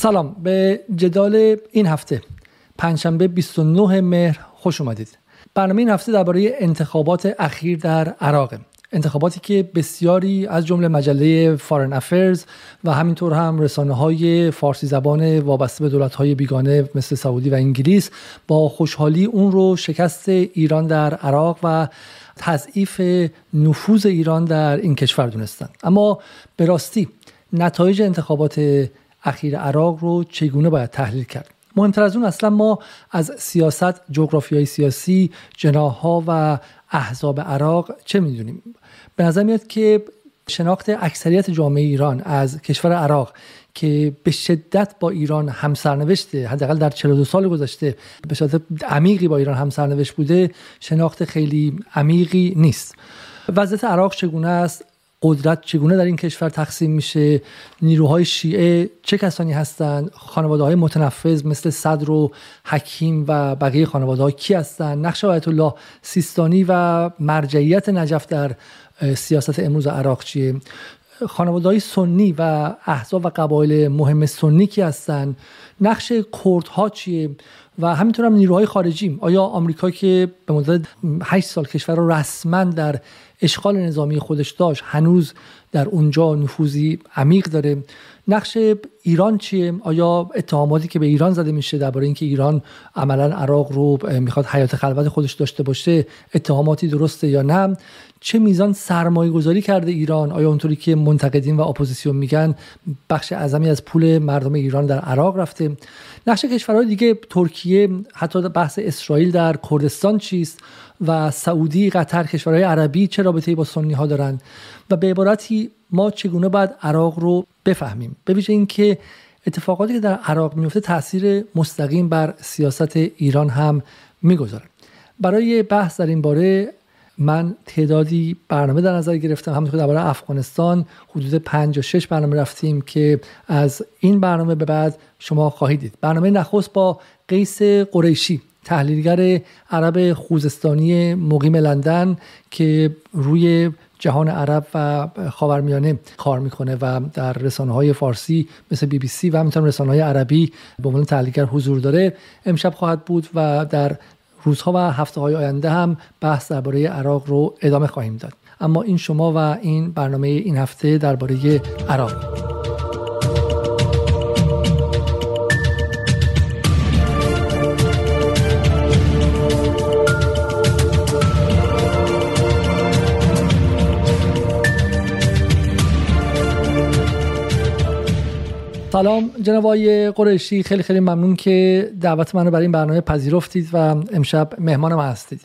سلام به جدال این هفته پنجشنبه 29 مهر خوش اومدید. برنامه این هفته درباره انتخابات اخیر در عراق انتخاباتی که بسیاری از جمله مجله فارن افرز و همینطور هم رسانه های فارسی زبان وابسته به دولت های بیگانه مثل سعودی و انگلیس با خوشحالی اون رو شکست ایران در عراق و تضعیف نفوذ ایران در این کشور دونستن. اما به راستی نتایج انتخابات اخیر عراق رو چگونه باید تحلیل کرد؟ مهمتر از اون اصلا ما از سیاست جغرافیای سیاسی جناها و احزاب عراق چه می‌دونیم؟ به نظر میاد که شناخت اکثریت جامعه ایران از کشور عراق که به شدت با ایران همسرنوشته حداقل در 42 سال گذشته به شدت عمیقی با ایران همسرنوشت بوده شناخت خیلی عمیقی نیست. وضعیت عراق چگونه است؟ قدرت چگونه در این کشور تقسیم میشه؟ نیروهای شیعه چه کسانی هستند خانواده های متنفذ مثل صدر و حکیم و بقیه خانواده ها کی هستند نقش آیت الله سیستانی و مرجعیت نجف در سیاست امروز عراق چیه؟ خانواده های سنی و احزاب و قبایل مهم سنی کی هستند نقش کردها چیه؟ و همینطور هم نیروهای خارجی آیا آمریکا که به مدت 8 سال کشور رو رسما در اشغال نظامی خودش داشت. هنوز در اونجا نفوذی عمیق داره. نقش ایران چیه؟ آیا اتهاماتی که به ایران زده میشه درباره اینکه ایران عملا عراق رو می‌خواد حیات خلوت خودش داشته باشه اتهاماتی درسته یا نه؟ چه میزان سرمایه گذاری کرده ایران؟ آیا اونطوری که منتقدین و اپوزیسیون میگن بخش اعظمی از پول مردم ایران در عراق رفته؟ نقش کشورهای دیگه ترکیه حتی بحث اسرائیل در کردستان چیست و سعودی قطر کشورهای عربی چه رابطه‌ای با سنی ها دارن و به عبارتی ما چگونه باید عراق رو بفهمیم؟ به ویژه اینکه اتفاقاتی که در عراق میفته تاثیر مستقیم بر سیاست ایران هم می‌گذاره. برای بحث در این باره من تعدادی برنامه در نظر گرفتم. همونطور درباره افغانستان حدود 5 یا 6 برنامه رفتیم که از این برنامه به بعد شما خواهید دید. برنامه نخست با قیس قریشی تحلیلگر عرب خوزستانی مقیم لندن که روی جهان عرب و خاورمیانه کار می‌کنه و در رسانه های فارسی مثل بی بی سی و همینطور رسانه های عربی به عنوان تحلیلگر حضور داره. امشب خواهد بود و در روزها و هفته های آینده هم بحث درباره عراق رو ادامه خواهیم داد. اما این شما و این برنامه این هفته درباره عراق. سلام جناب آقای قریشی. خیلی خیلی ممنون که دعوت من رو برای این برنامه پذیرفتید و امشب مهمان ما هستید.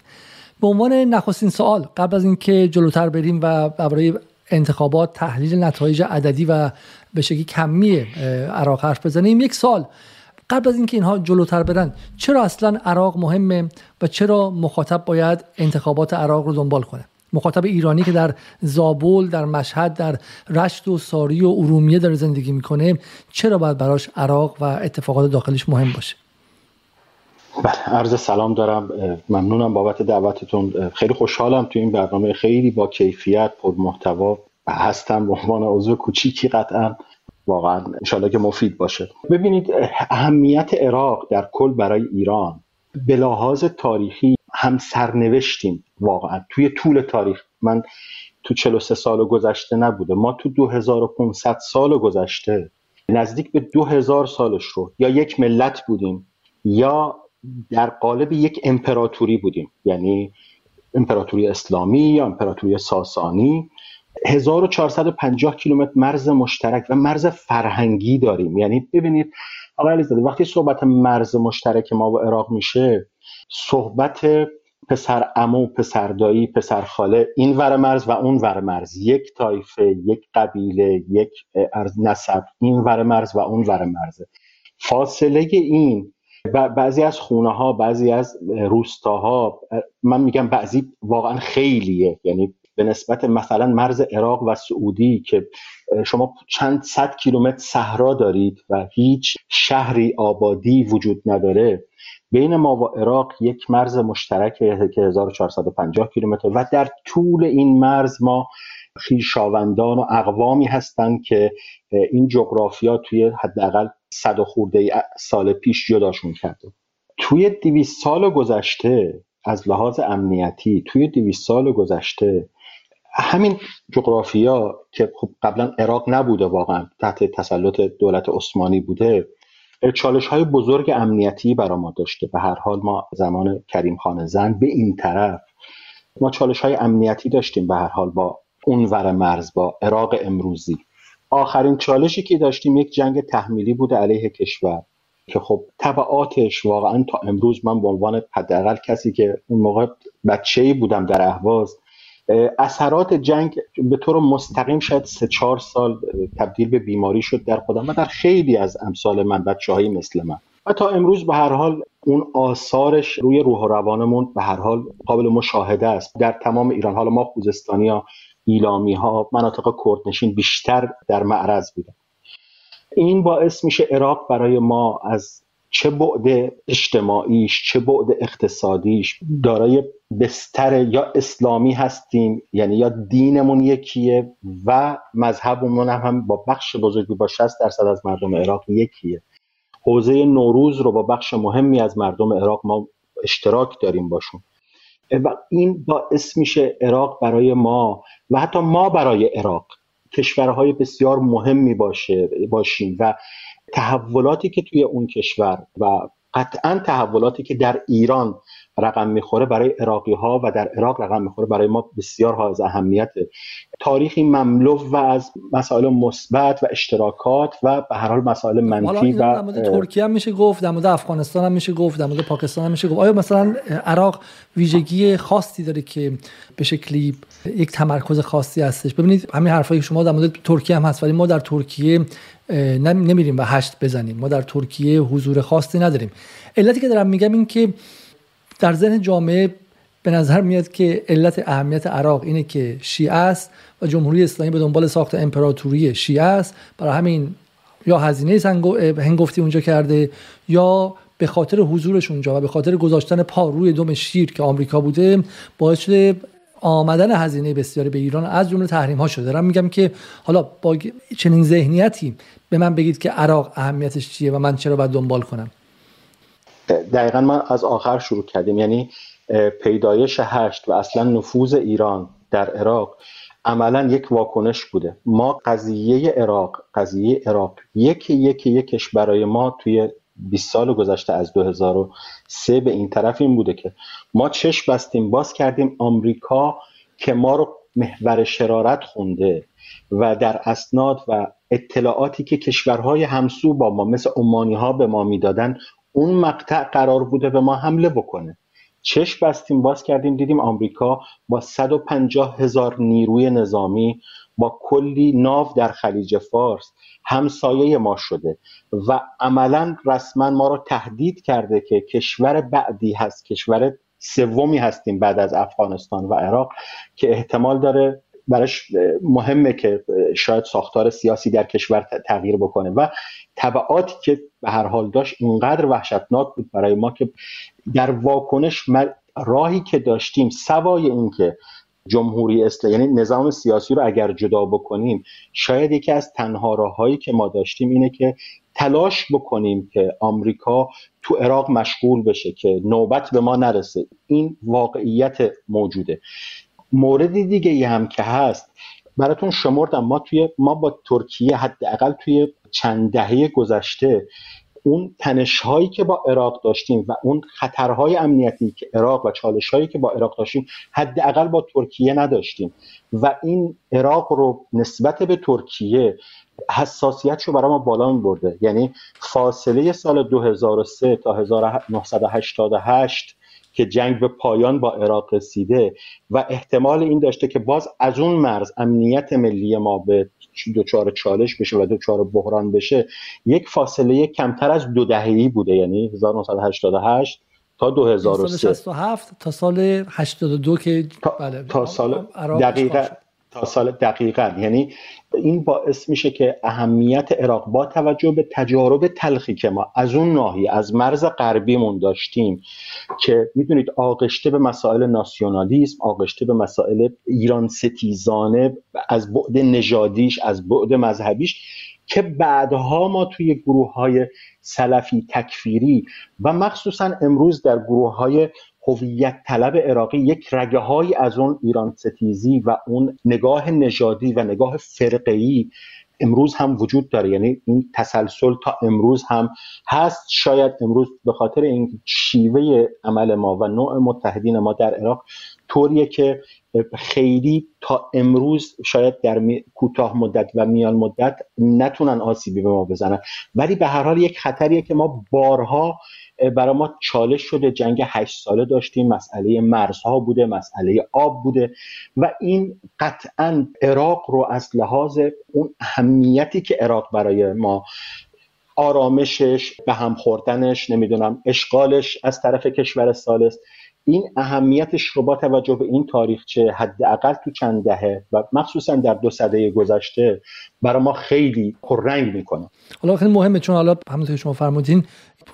به عنوان نخستین سوال قبل از اینکه جلوتر بریم و برای انتخابات تحلیل نتایج عددی و به شکلی کمی عراق حرف بزنیم یک سال قبل از اینکه اینها جلوتر برن چرا اصلا عراق مهمه و چرا مخاطب باید انتخابات عراق رو دنبال کنه؟ مخاطب ایرانی که در زابل در مشهد در رشت و ساری و ارومیه داره زندگی می‌کنه چرا باید براش عراق و اتفاقات داخلش مهم باشه؟ بله عرض سلام دارم. ممنونم بابت دعوتتون. خیلی خوشحالم تو این برنامه. خیلی با کیفیت پر محتوا هستم. به عنوان عضو کوچیکی قطعا. واقعا انشالله که مفید باشه. ببینید اهمیت عراق در کل برای ایران به لحاظ تاریخی هم سرنوشتیم واقعا. توی طول تاریخ. من تو 43 سال گذشته نبوده. ما تو 2500 سال گذشته نزدیک به 2000 سالش رو یا یک ملت بودیم یا در قالب یک امپراتوری بودیم. یعنی امپراتوری اسلامی یا امپراتوری ساسانی. 1450 کیلومتر مرز مشترک و مرز فرهنگی داریم. یعنی ببینید آقای علیزاده وقتی صحبت مرز مشترک ما و عراق میشه صحبت پسر امو پسر دایی پسر خاله این ور مرز و اون ور مرز. یک تایفه یک قبیله یک نسب این ور مرز و اون ور مرز. فاصله این بعضی از خونه ها بعضی از روستاها من میگم بعضی واقعا خیلیه. یعنی به نسبت مثلا مرز عراق و سعودی که شما چند صد کیلومتر صحرا دارید و هیچ شهری آبادی وجود نداره بین ما و عراق یک مرز مشترک که 1450 کیلومتر و در طول این مرز ما خیشاوندان و اقوامی هستند که این جغرافیا توی حداقل صد و خورده سال پیش جداشون کرده توی دویست سال گذشته از لحاظ امنیتی توی دویست سال گذشته همین جغرافیا که خب قبلا عراق نبوده واقعا تحت تسلط دولت عثمانی بوده چالش های بزرگ امنیتی برا ما داشته. به هر حال ما زمان کریم خان زن به این طرف ما چالش های امنیتی داشتیم. به هر حال با اونور مرز با عراق امروزی. آخرین چالشی که داشتیم یک جنگ تحمیلی بوده علیه کشور که خب تبعاتش واقعا تا امروز من به عنوان حداقل کسی که اون موقع بچه ای بودم در اهواز اثرات جنگ به طور مستقیم شاید سه چهار سال تبدیل به بیماری شد در خودم و در خیلی از امثال من بچه هایی مثل من. و تا امروز به هر حال اون آثارش روی روح و روانمون به هر حال قابل مشاهده است. در تمام ایران حالا ما خوزستانی ها ایلامی ها مناطق کردنشین بیشتر در معرض بودن. این باعث میشه عراق برای ما از چه بعد اجتماعیش چه بعد اقتصادیش دارای بستر یا اسلامی هستیم یعنی یا دینمون یکیه و مذهبمون هم, هم با بخش بزرگی با 60 درصد از مردم عراق یکیه. حوزه نوروز رو با بخش مهمی از مردم عراق ما اشتراک داریم باشون. و این باعث میشه عراق برای ما و حتی ما برای عراق کشورهای بسیار مهمی باشه باشیم و تحولاتی که توی اون کشور و قطعا تحولاتی که در ایران رقم می‌خوره برای عراقی ها و در عراق رقم می‌خوره برای ما بسیار از اهمیت تاریخی مملو و از مسائل مثبت و اشتراکات و به هر حال مسائل منفی و در مورد ترکیه هم میشه گفت در مورد افغانستان هم میشه گفت در مورد پاکستان هم میشه گفت. آیا مثلا عراق ویژگی خاصی داره که به شکلی یک تمرکز خاصی هستش؟ ببینید همین حرفایی شما در مورد ترکیه هم هست ولی ما در ترکیه نمیریم و هشت بزنیم. ما در ترکیه حضور خاصی نداریم. علتی که دارم میگم این که در ذهن جامعه به نظر میاد که علت اهمیت عراق اینه که شیعه است و جمهوری اسلامی به دنبال ساخت امپراتوری شیعه است. برای همین یا هزینه هنگفتی اونجا کرده یا به خاطر حضورش اونجا و به خاطر گذاشتن پا روی دم شیر که آمریکا بوده باعث شده آمدن هزینه بسیاری به ایران از جمله تحریم ها شده. دارم میگم که حالا با چنین ذهنیتی به من بگید که عراق اهمیتش چیه و من چرا باید دنبال کنم. دقیقا ما از آخر شروع کردیم. یعنی پیدایش هشت و اصلا نفوذ ایران در عراق عملا یک واکنش بوده. ما قضیه عراق قضیه عراق یکی یکی یکش برای ما توی 20 سال گذشته از 2003 به این طرف این بوده که ما چشم بستیم باز کردیم آمریکا که ما رو محور شرارت خونده و در اسناد و اطلاعاتی که کشورهای همسو با ما مثل عمانی ها به ما می‌دادن اون مقطع قرار بوده به ما حمله بکنه. چشم بستیم باز کردیم دیدیم آمریکا با 150 هزار نیروی نظامی با کلی ناو در خلیج فارس همسایه ما شده و عملا رسما ما رو تهدید کرده که کشور بعدی هست کشور سومی هستیم بعد از افغانستان و عراق که احتمال داره براش مهمه که شاید ساختار سیاسی در کشور تغییر بکنه. و طبعاتی که به هر حال داشت اینقدر وحشتناک بود برای ما که در واکنش راهی که داشتیم سوای اینکه جمهوری اسلامی یعنی نظام سیاسی رو اگر جدا بکنیم شاید یکی از تنها راههایی که ما داشتیم اینه که تلاش بکنیم که آمریکا تو عراق مشغول بشه که نوبت به ما نرسه. این واقعیت موجوده. مورد دیگه ای هم که هست براتون شمردم. ما توی ما با ترکیه حداقل توی چند دهه گذشته اون تنش هایی که با عراق داشتیم و اون خطرهای امنیتی که عراق و چالش هایی که با عراق داشتیم حداقل با ترکیه نداشتیم و این عراق رو نسبت به ترکیه حساسیت رو برای ما بالا برده یعنی فاصله سال 2003 تا 1988 که جنگ به پایان با عراق رسیده و احتمال این داشته که باز از اون مرز امنیت ملی ما به دوچار چالش بشه و دوچار بحران بشه یک فاصله کمتر از دو دهه‌ای بوده یعنی 1988 تا 2003 تا سال 82 که تا, بله تا سال دقیقا سال دقیقا. یعنی این باعث میشه که اهمیت عراق با توجه به تجارب تلخی که ما از اون ناحیه از مرز غربیمون داشتیم که می‌دونید آغشته به مسائل ناسیونالیسم آغشته به مسائل ایران ستیزانه از بعد نژادیش از بعد مذهبیش که بعدها ما توی گروه های سلفی تکفیری و مخصوصا امروز در گروه های هویت طلب عراقی یک رگه های از اون ایران ستیزی و اون نگاه نژادی و نگاه فرقه‌ای امروز هم وجود داره. یعنی این تسلسل تا امروز هم هست. شاید امروز به خاطر این شیوه عمل ما و نوع متحدین ما در عراق طوریه که خیلی تا امروز شاید در کوتاه مدت و میان مدت نتونن آسیبی به ما بزنن. ولی به هر حال یک خطریه که ما بارها برای ما چالش شده. جنگ هشت ساله داشتیم. مسئله مرزها بوده مسئله آب بوده. و این قطعا عراق رو از لحاظ اون اهمیتی که عراق برای ما آرامشش به هم خوردنش نمی‌دونم اشغالش از طرف کشور سالس این اهمیتش رو با توجه به این تاریخچه حداقل تو چند دهه و مخصوصا در دو سده گذشته برای ما خیلی پررنگ می‌کنه. حالا خیلی مهمه چون حالا همونطور شما فرمودین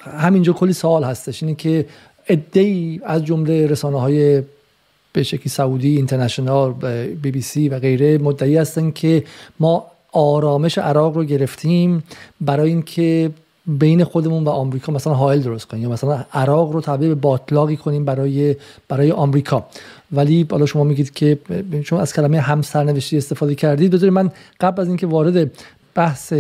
همینجا کلی سوال هستش. اینه که ای از جمله رسانه های به شکلی سعودی اینترنشنال بی بی سی و غیره مدعی هستن که ما آرامش عراق رو گرفتیم برای اینکه بین خودمون و آمریکا مثلا حائل درست کنیم یا مثلا عراق رو تبدیل به باطلاقی کنیم برای برای آمریکا. ولی حالا شما میگید که شما از کلمه همسرنوشتی استفاده کردید بذارید من قبل از اینکه وارد بحث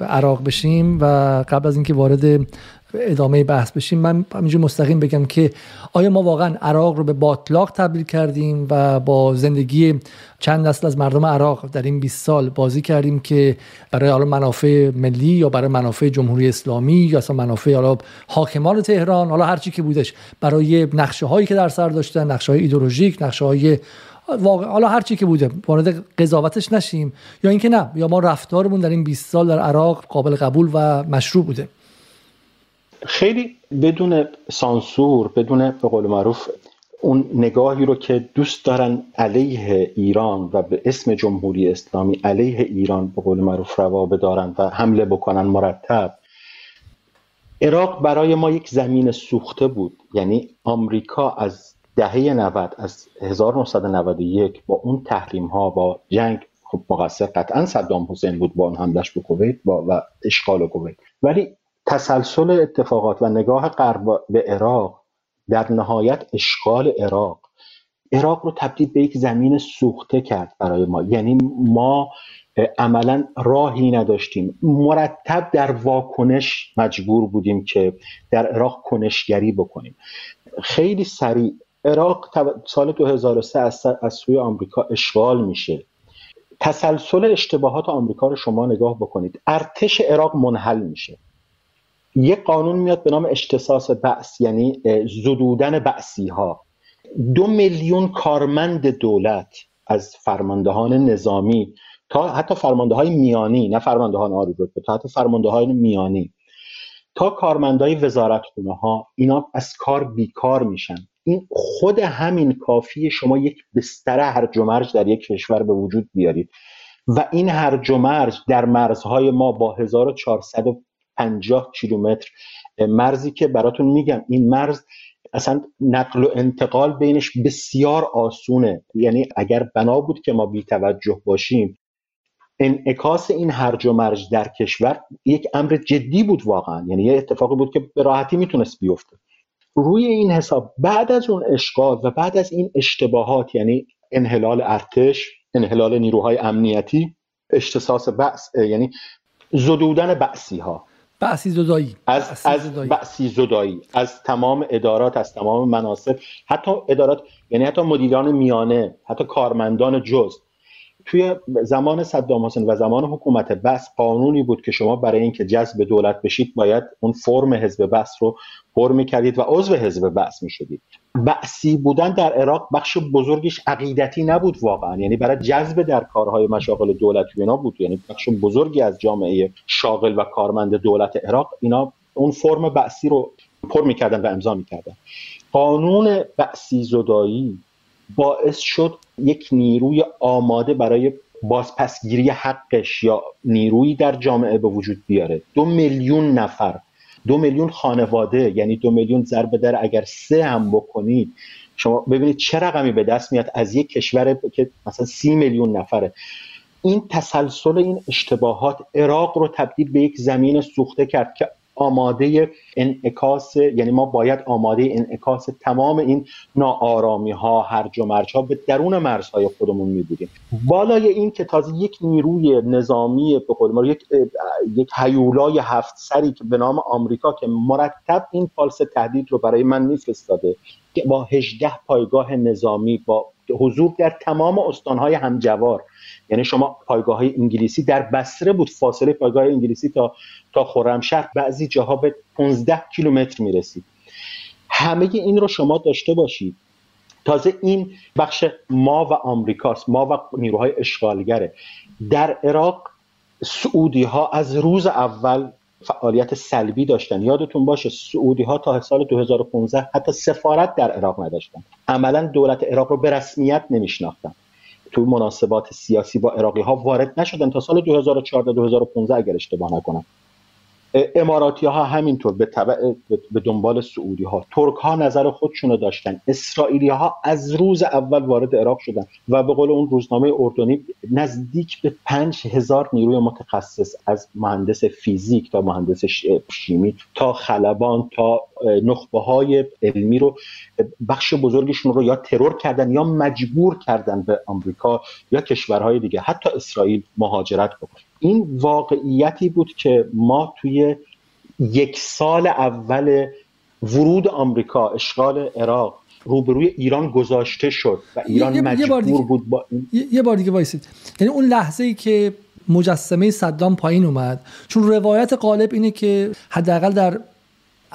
عراق بشیم و قبل از اینکه وارد ادامه بحث بشیم. من همینجور مستقیم بگم که آیا ما واقعا عراق رو به باطلاق تبدیل کردیم و با زندگی چند نسل از مردم عراق در این 20 سال بازی کردیم که برای حالا منافع ملی یا برای منافع جمهوری اسلامی یا اصلا منافع حالا حاکمان تهران حالا هرچی که بودش برای نقشه هایی که در سر داشتن نقشه های ایدولوژیک نقشه های واقع حالا هر چی که بوده وارد قضاوتش نشیم. یا اینکه نه یا ما رفتارمون در این 20 سال در عراق قابل قبول و مشروع بوده. خیلی بدون سانسور بدون به قول معروف اون نگاهی رو که دوست دارن علیه ایران و به اسم جمهوری اسلامی علیه ایران به قول معروف روا بدارن و حمله بکنن مرتب. عراق برای ما یک زمین سوخته بود. یعنی آمریکا از دهه 90 از 1991 با اون تحریم ها با جنگ خب مقصر قطعا صدام حسین بود با اون حملش به کویت با و اشغال کویت. ولی تسلسل اتفاقات و نگاه غرب به عراق در نهایت اشغال عراق. عراق رو تبدیل به یک زمین سوخته کرد برای ما. یعنی ما عملا راهی نداشتیم. مرتب در واکنش مجبور بودیم که در عراق کنشگری بکنیم. خیلی سریع عراق سال 2003 از سوی آمریکا اشغال میشه. تسلسل اشتباهات آمریکا رو شما نگاه بکنید. ارتش عراق منحل میشه. یک قانون میاد به نام اشتصاص بعث یعنی زدودن بعثی ها دو میلیون کارمند دولت از فرماندهان نظامی تا حتی فرمانده های میانی نه فرماندهان عالی تا حتی فرمانده های میانی تا کارمندای وزارت خونه ها اینا از کار بیکار میشن. این خود همین کافی شما یک بستر هرج و مرج در یک کشور به وجود بیارید. و این هرج و مرج در مرزهای ما با 1450 کیلومتر. مرزی که براتون میگم این مرز اصلا نقل و انتقال بینش بسیار آسونه. یعنی اگر بنا بود که ما بی توجه باشیم انعکاس این هرج و مرج در کشور یک امر جدی بود واقعا. یعنی یه اتفاقی بود که به راحتی می‌تونست بیفته. روی این حساب بعد از اون اشغال و بعد از این اشتباهات یعنی انحلال ارتش انحلال نیروهای امنیتی اشتصاص بحث یعنی زدودن بعثی ها بعثی زدایی از از بعثی زدایی. از تمام ادارات از تمام مناسب حتی ادارات یعنی حتی مدیران میانه حتی کارمندان جز. توی زمان صدام حسین و زمان حکومت بس قانونی بود که شما برای اینکه جذب دولت بشید باید اون فرم حزب بس رو پر می‌کردید و عضو حزب بس می‌شدید. بعثی بودن در عراق بخش بزرگش عقیدتی نبود واقعا. یعنی برای جذب در کارهای مشاغل دولتی اینا بود. یعنی بخش بزرگی از جامعه شاغل و کارمند دولت عراق اینا اون فرم بعثی رو پر می‌کردن و امضا می‌کردن. قانون بعثی زدایی باعث شد یک نیروی آماده برای بازپسگیری حقش یا نیرویی در جامعه به وجود بیاره. دو میلیون نفر دو میلیون خانواده یعنی دو میلیون ضرب در اگر سه هم بکنید شما ببینید چه رقمی به دست میاد از یک کشور که مثلا سی میلیون نفره. این تسلسل این اشتباهات عراق رو تبدیل به یک زمین سوخته کرد که آماده انعکاس یعنی ما باید آماده انعکاس تمام این ناآرامی ها هرج و مرج ها به درون مرزهای خودمون می بودیم بالای این که تازه یک نیروی نظامی به قول ما یک یک هیولای هفت سری که به نام آمریکا که مرتب این فالس تهدید رو برای من میفرستاده که با 18 پایگاه نظامی با حضور در تمام استانهای همجوار. یعنی شما پایگاه های انگلیسی در بسره بود فاصله پایگاه انگلیسی تا تا خرمشهر. بعضی جاها به 15 کیلومتر می‌رسید. همه این رو شما داشته باشید. تازه این بخش ما و آمریکاست. ما و نیروهای اشغالگره. در عراق سعودی ها از روز اول فعالیت سلبی داشتن. یادتون باشه سعودی ها تا سال 2015 حتی سفارت در عراق نداشتن. عملا دولت عراق رو به رسمیت نمیشناختن. تو مناسبات سیاسی با عراقی ها وارد نشدن تا سال 2014 2015 اگر اشتباه نکنم. اماراتی ها همینطور به, به دنبال سعودی ها ترک ها نظر خودشونو داشتن. اسرائیلی ها از روز اول وارد عراق شدن و به قول اون روزنامه اردنی نزدیک به پنج هزار نیروی متخصص از مهندس فیزیک تا مهندس شیمی تا خلبان تا نخبه های علمی رو بخش بزرگشون رو یا ترور کردن یا مجبور کردن به آمریکا یا کشورهای دیگه. حتی اسرائیل مهاجرت بکنه. این واقعیتی بود که ما توی یک سال اول ورود آمریکا اشغال عراق روبروی ایران گذاشته شد و ایران یه مجبور بود با این یه بار دیگه وایسید. یعنی اون لحظه ای که مجسمه صدام پایین اومد چون روایت غالب اینه که حداقل در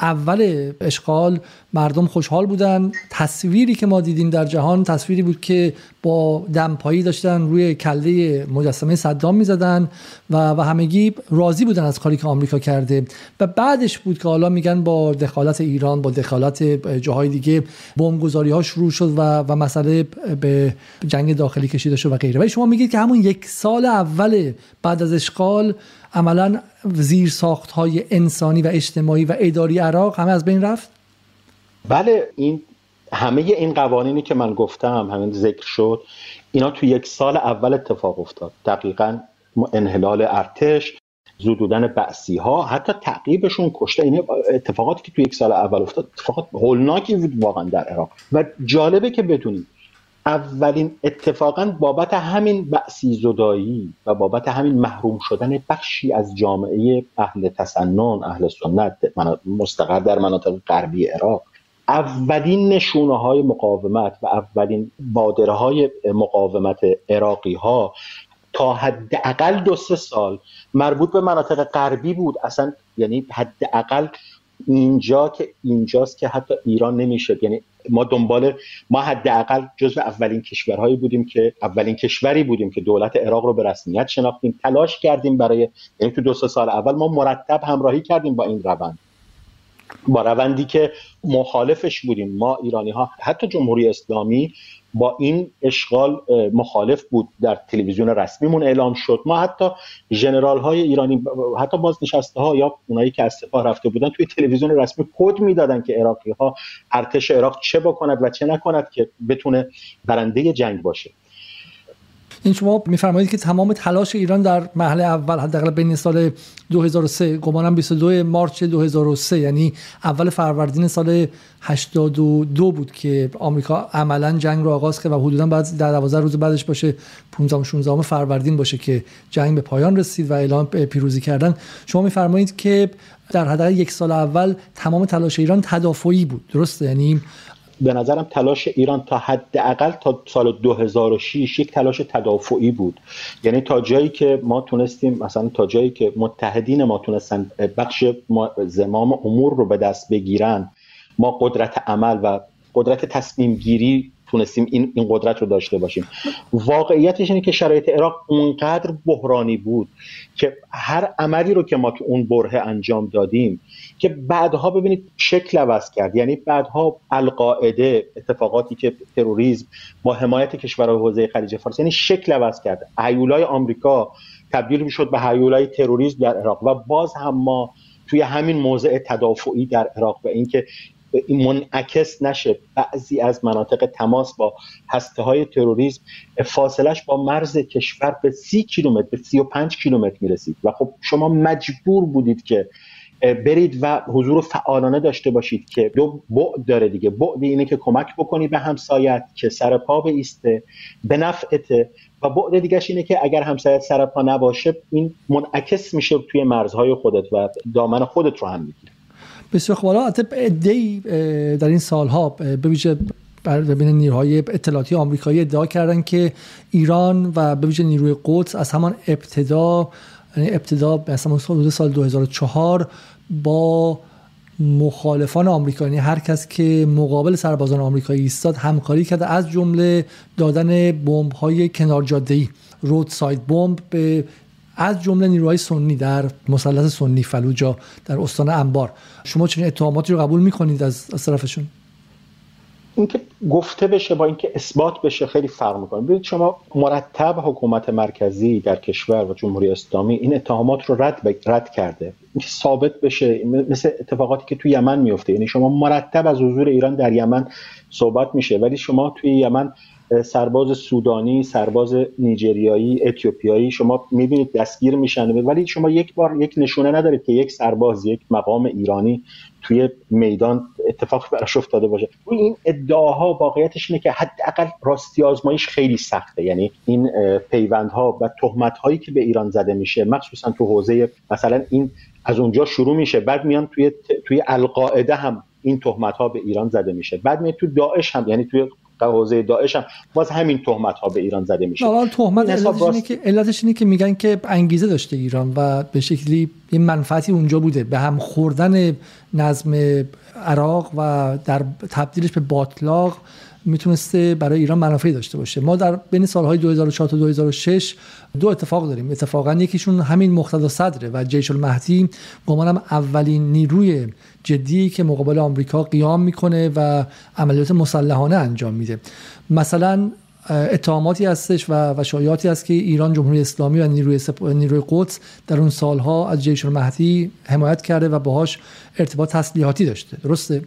اول اشغال مردم خوشحال بودن. تصویری که ما دیدیم در جهان تصویری بود که با دمپایی داشتن روی کله مجسمه صدام می‌زدن و و همگی راضی بودن از کاری که آمریکا کرده. و بعدش بود که حالا میگن با دخالت ایران با دخالت جاهای دیگه بمبگذاری ها شروع شد و و مسئله به جنگ داخلی کشیده شد و غیره. ولی شما میگید که همون یک سال اول بعد از اشغال عملا زیر ساخت های انسانی و اجتماعی و اداری عراق همه از بین رفت؟ بله این همه این قوانینی که من گفتم همین ذکر شد اینا تو یک سال اول اتفاق افتاد. دقیقا انحلال ارتش زودودن بعثی ها حتی تعقیبشون کشته. این اتفاقاتی که تو یک سال اول افتاد اتفاقات هولناکی بود واقعا در عراق. و جالبه که بدونیم اولین اتفاقا بابت همین بعثی زدایی و بابت همین محروم شدن بخشی از جامعه اهل تسنن اهل سنت مستقر در مناطق غربی عراق اولین نشونه های مقاومت و اولین بادره های مقاومت عراقی ها تا حداقل دو سه سال مربوط به مناطق غربی بود. اصلا یعنی حداقل اینجا که اینجاست که حتی ایران نمیشه یعنی ما دنبال ما حداقل جزو اولین کشورهایی بودیم که اولین کشوری بودیم که دولت عراق رو به رسمیت شناختیم تلاش کردیم برای یعنی تو دو سال اول ما مرتب همراهی کردیم با این روند. با روندی که مخالفش بودیم. ما ایرانی ها حتی جمهوری اسلامی با این اشغال مخالف بود در تلویزیون رسمیمون اعلام شد. ما حتی ژنرال های ایرانی حتی بازنشسته ها یا اونایی که از سپاه رفته بودن توی تلویزیون رسمی کد می‌دادن که عراقی ها ارتش عراق چه بکند و چه نکند که بتونه برنده جنگ باشه. این شما میفرمایید که تمام تلاش ایران در مرحله اول حداقل بین سال 2003 گمانم 22 مارچ 2003 یعنی اول فروردین سال 82 بود که آمریکا عملا جنگ رو آغاز کرد و حدودا بعد در 12 روز بعدش باشه 15 16 فروردین باشه که جنگ به پایان رسید و اعلام پیروزی کردن. شما میفرمایید که در حداقل یک سال اول تمام تلاش ایران تدافعی بود درسته؟ یعنی به نظرم تلاش ایران تا حداقل تا سال 2006 یک تلاش تدافعی بود. یعنی تا جایی که ما تونستیم مثلا تا جایی که متحدین ما تونستن بخش زمام امور رو به دست بگیرن ما قدرت عمل و قدرت تصمیم گیری تونستیم این این قدرت رو داشته باشیم. واقعیتش اینه که شرایط عراق اونقدر بحرانی بود که هر عملی رو که ما تو اون بره انجام دادیم که بعدها ببینید شکل عوض کرد. یعنی بعدها القاعده اتفاقاتی که تروریسم با حمایت کشورهای حوزه خلیج فارس یعنی شکل عوض کرد. ایولای آمریکا تبدیل می‌شد به هیولای تروریسم در عراق و باز هم ما توی همین موضع تدافعی در عراق و اینکه این منعکس نشه. بعضی از مناطق تماس با هسته های تروریسم فاصلش با مرز کشور به سی کیلومتر به سی و پنج کیلومتر می‌رسید. و خب شما مجبور بودید که برید و حضور فعالانه داشته باشید که دو بعد داره دیگه. بعد اینه که کمک بکنی به همسایت که سر پا ایسته به نفعته و بعد دیگهش اینه که اگر همسایت سر پا نباشه این منعکس میشه توی مرزهای خودت و دامن خودت رو هم می‌گیره. بسیار خوب. حالا در این سالها به ویژه بین نیروهای اطلاعاتی آمریکایی ادعا کردن که ایران و به ویژه نیروی قدس از همان ابتدا یعنی ابتدا حدود سال 2004 با مخالفان آمریکایی یعنی هر کس که مقابل سربازان آمریکایی ایستاد همکاری کرده از جمله دادن بمب های کنار جاده ای رود ساید بمب به از جمله نیروهای سنی در مثلث سنی فلوجا در استان انبار. شما چنین اتهاماتی رو قبول می‌کنید از, از طرفشون؟ اینکه گفته بشه با اینکه اثبات بشه خیلی فرق می‌کنه. ببینید شما مرتب حکومت مرکزی در کشور و جمهوری اسلامی این اتهامات رو رد رد کرده. اینکه ثابت بشه مثل اتفاقاتی که توی یمن میفته یعنی شما مرتب از حضور ایران در یمن صحبت میشه ولی شما توی یمن سرباز سودانی سرباز نیجریایی اتیوپیایی شما می‌بینید دستگیر میشن ولی شما یک بار یک نشونه ندارید که یک سرباز یک مقام ایرانی توی میدان اتفاق براش افتاده باشه. این ادعاها واقعیتش اینه که حداقل راستی آزمایش خیلی سخته. یعنی این پیوندها و تهمت هایی که به ایران زده میشه مخصوصا تو حوزه مثلا این از اونجا شروع میشه بعد میان توی توی القاعده هم این تهمت ها به ایران زده میشه. بعد میاد تو داعش هم یعنی توی حوزه داعش هم باز همین تهمت ها به ایران زده میشه. حالا تهمت علتش اینه که علتش اینه که میگن که انگیزه داشته ایران و به شکلی یه منفعتی اونجا بوده. به هم خوردن نظم عراق و در تبدیلش به باطلاق می‌تونسته برای ایران منافعی داشته باشه. ما در بین سالهای 2004 تا 2006 دو اتفاق داریم. اتفاقا یکیشون همین مقتدا صدره و جیش المهدی گمانم اولین نیروی جدی که مقابل آمریکا قیام می‌کنه و عملیات مسلحانه انجام میده. مثلا اتهاماتی هستش و, و شایعاتی هست که ایران جمهوری اسلامی و نیروی, نیروی قدس در اون سالها از جیش المهدی حمایت کرده و باهاش ارتباط تسلیحاتی داشته. درسته؟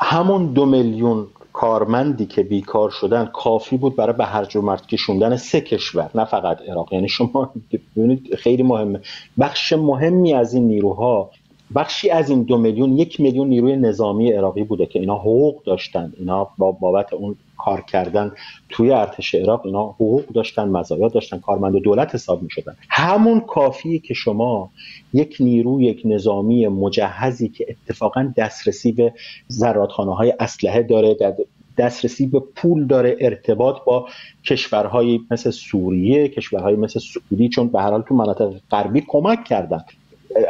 همون دو میلیون کارمندی که بیکار شدن کافی بود برای به هرج و مرد کشوندن سه کشور نه فقط عراق. یعنی شما ببینید خیلی مهمه. بخش مهمی از این نیروها بخشی از این دو میلیون یک میلیون نیروی نظامی عراقی بوده که اینا حقوق داشتن. اینا با بابت اون کار کردن توی ارتش عراق اینا حقوق داشتن مزایا داشتن کارمند دولت حساب می شدن همون کافیه که شما یک نیرو یک نظامی مجهزی که اتفاقا دسترسی به زرادخانه های اسلحه داره دسترسی به پول داره ارتباط با کشورهایی مثل سوریه کشورهایی مثل سعودی چون به هر حال تو مناطق غربی کمک کردن.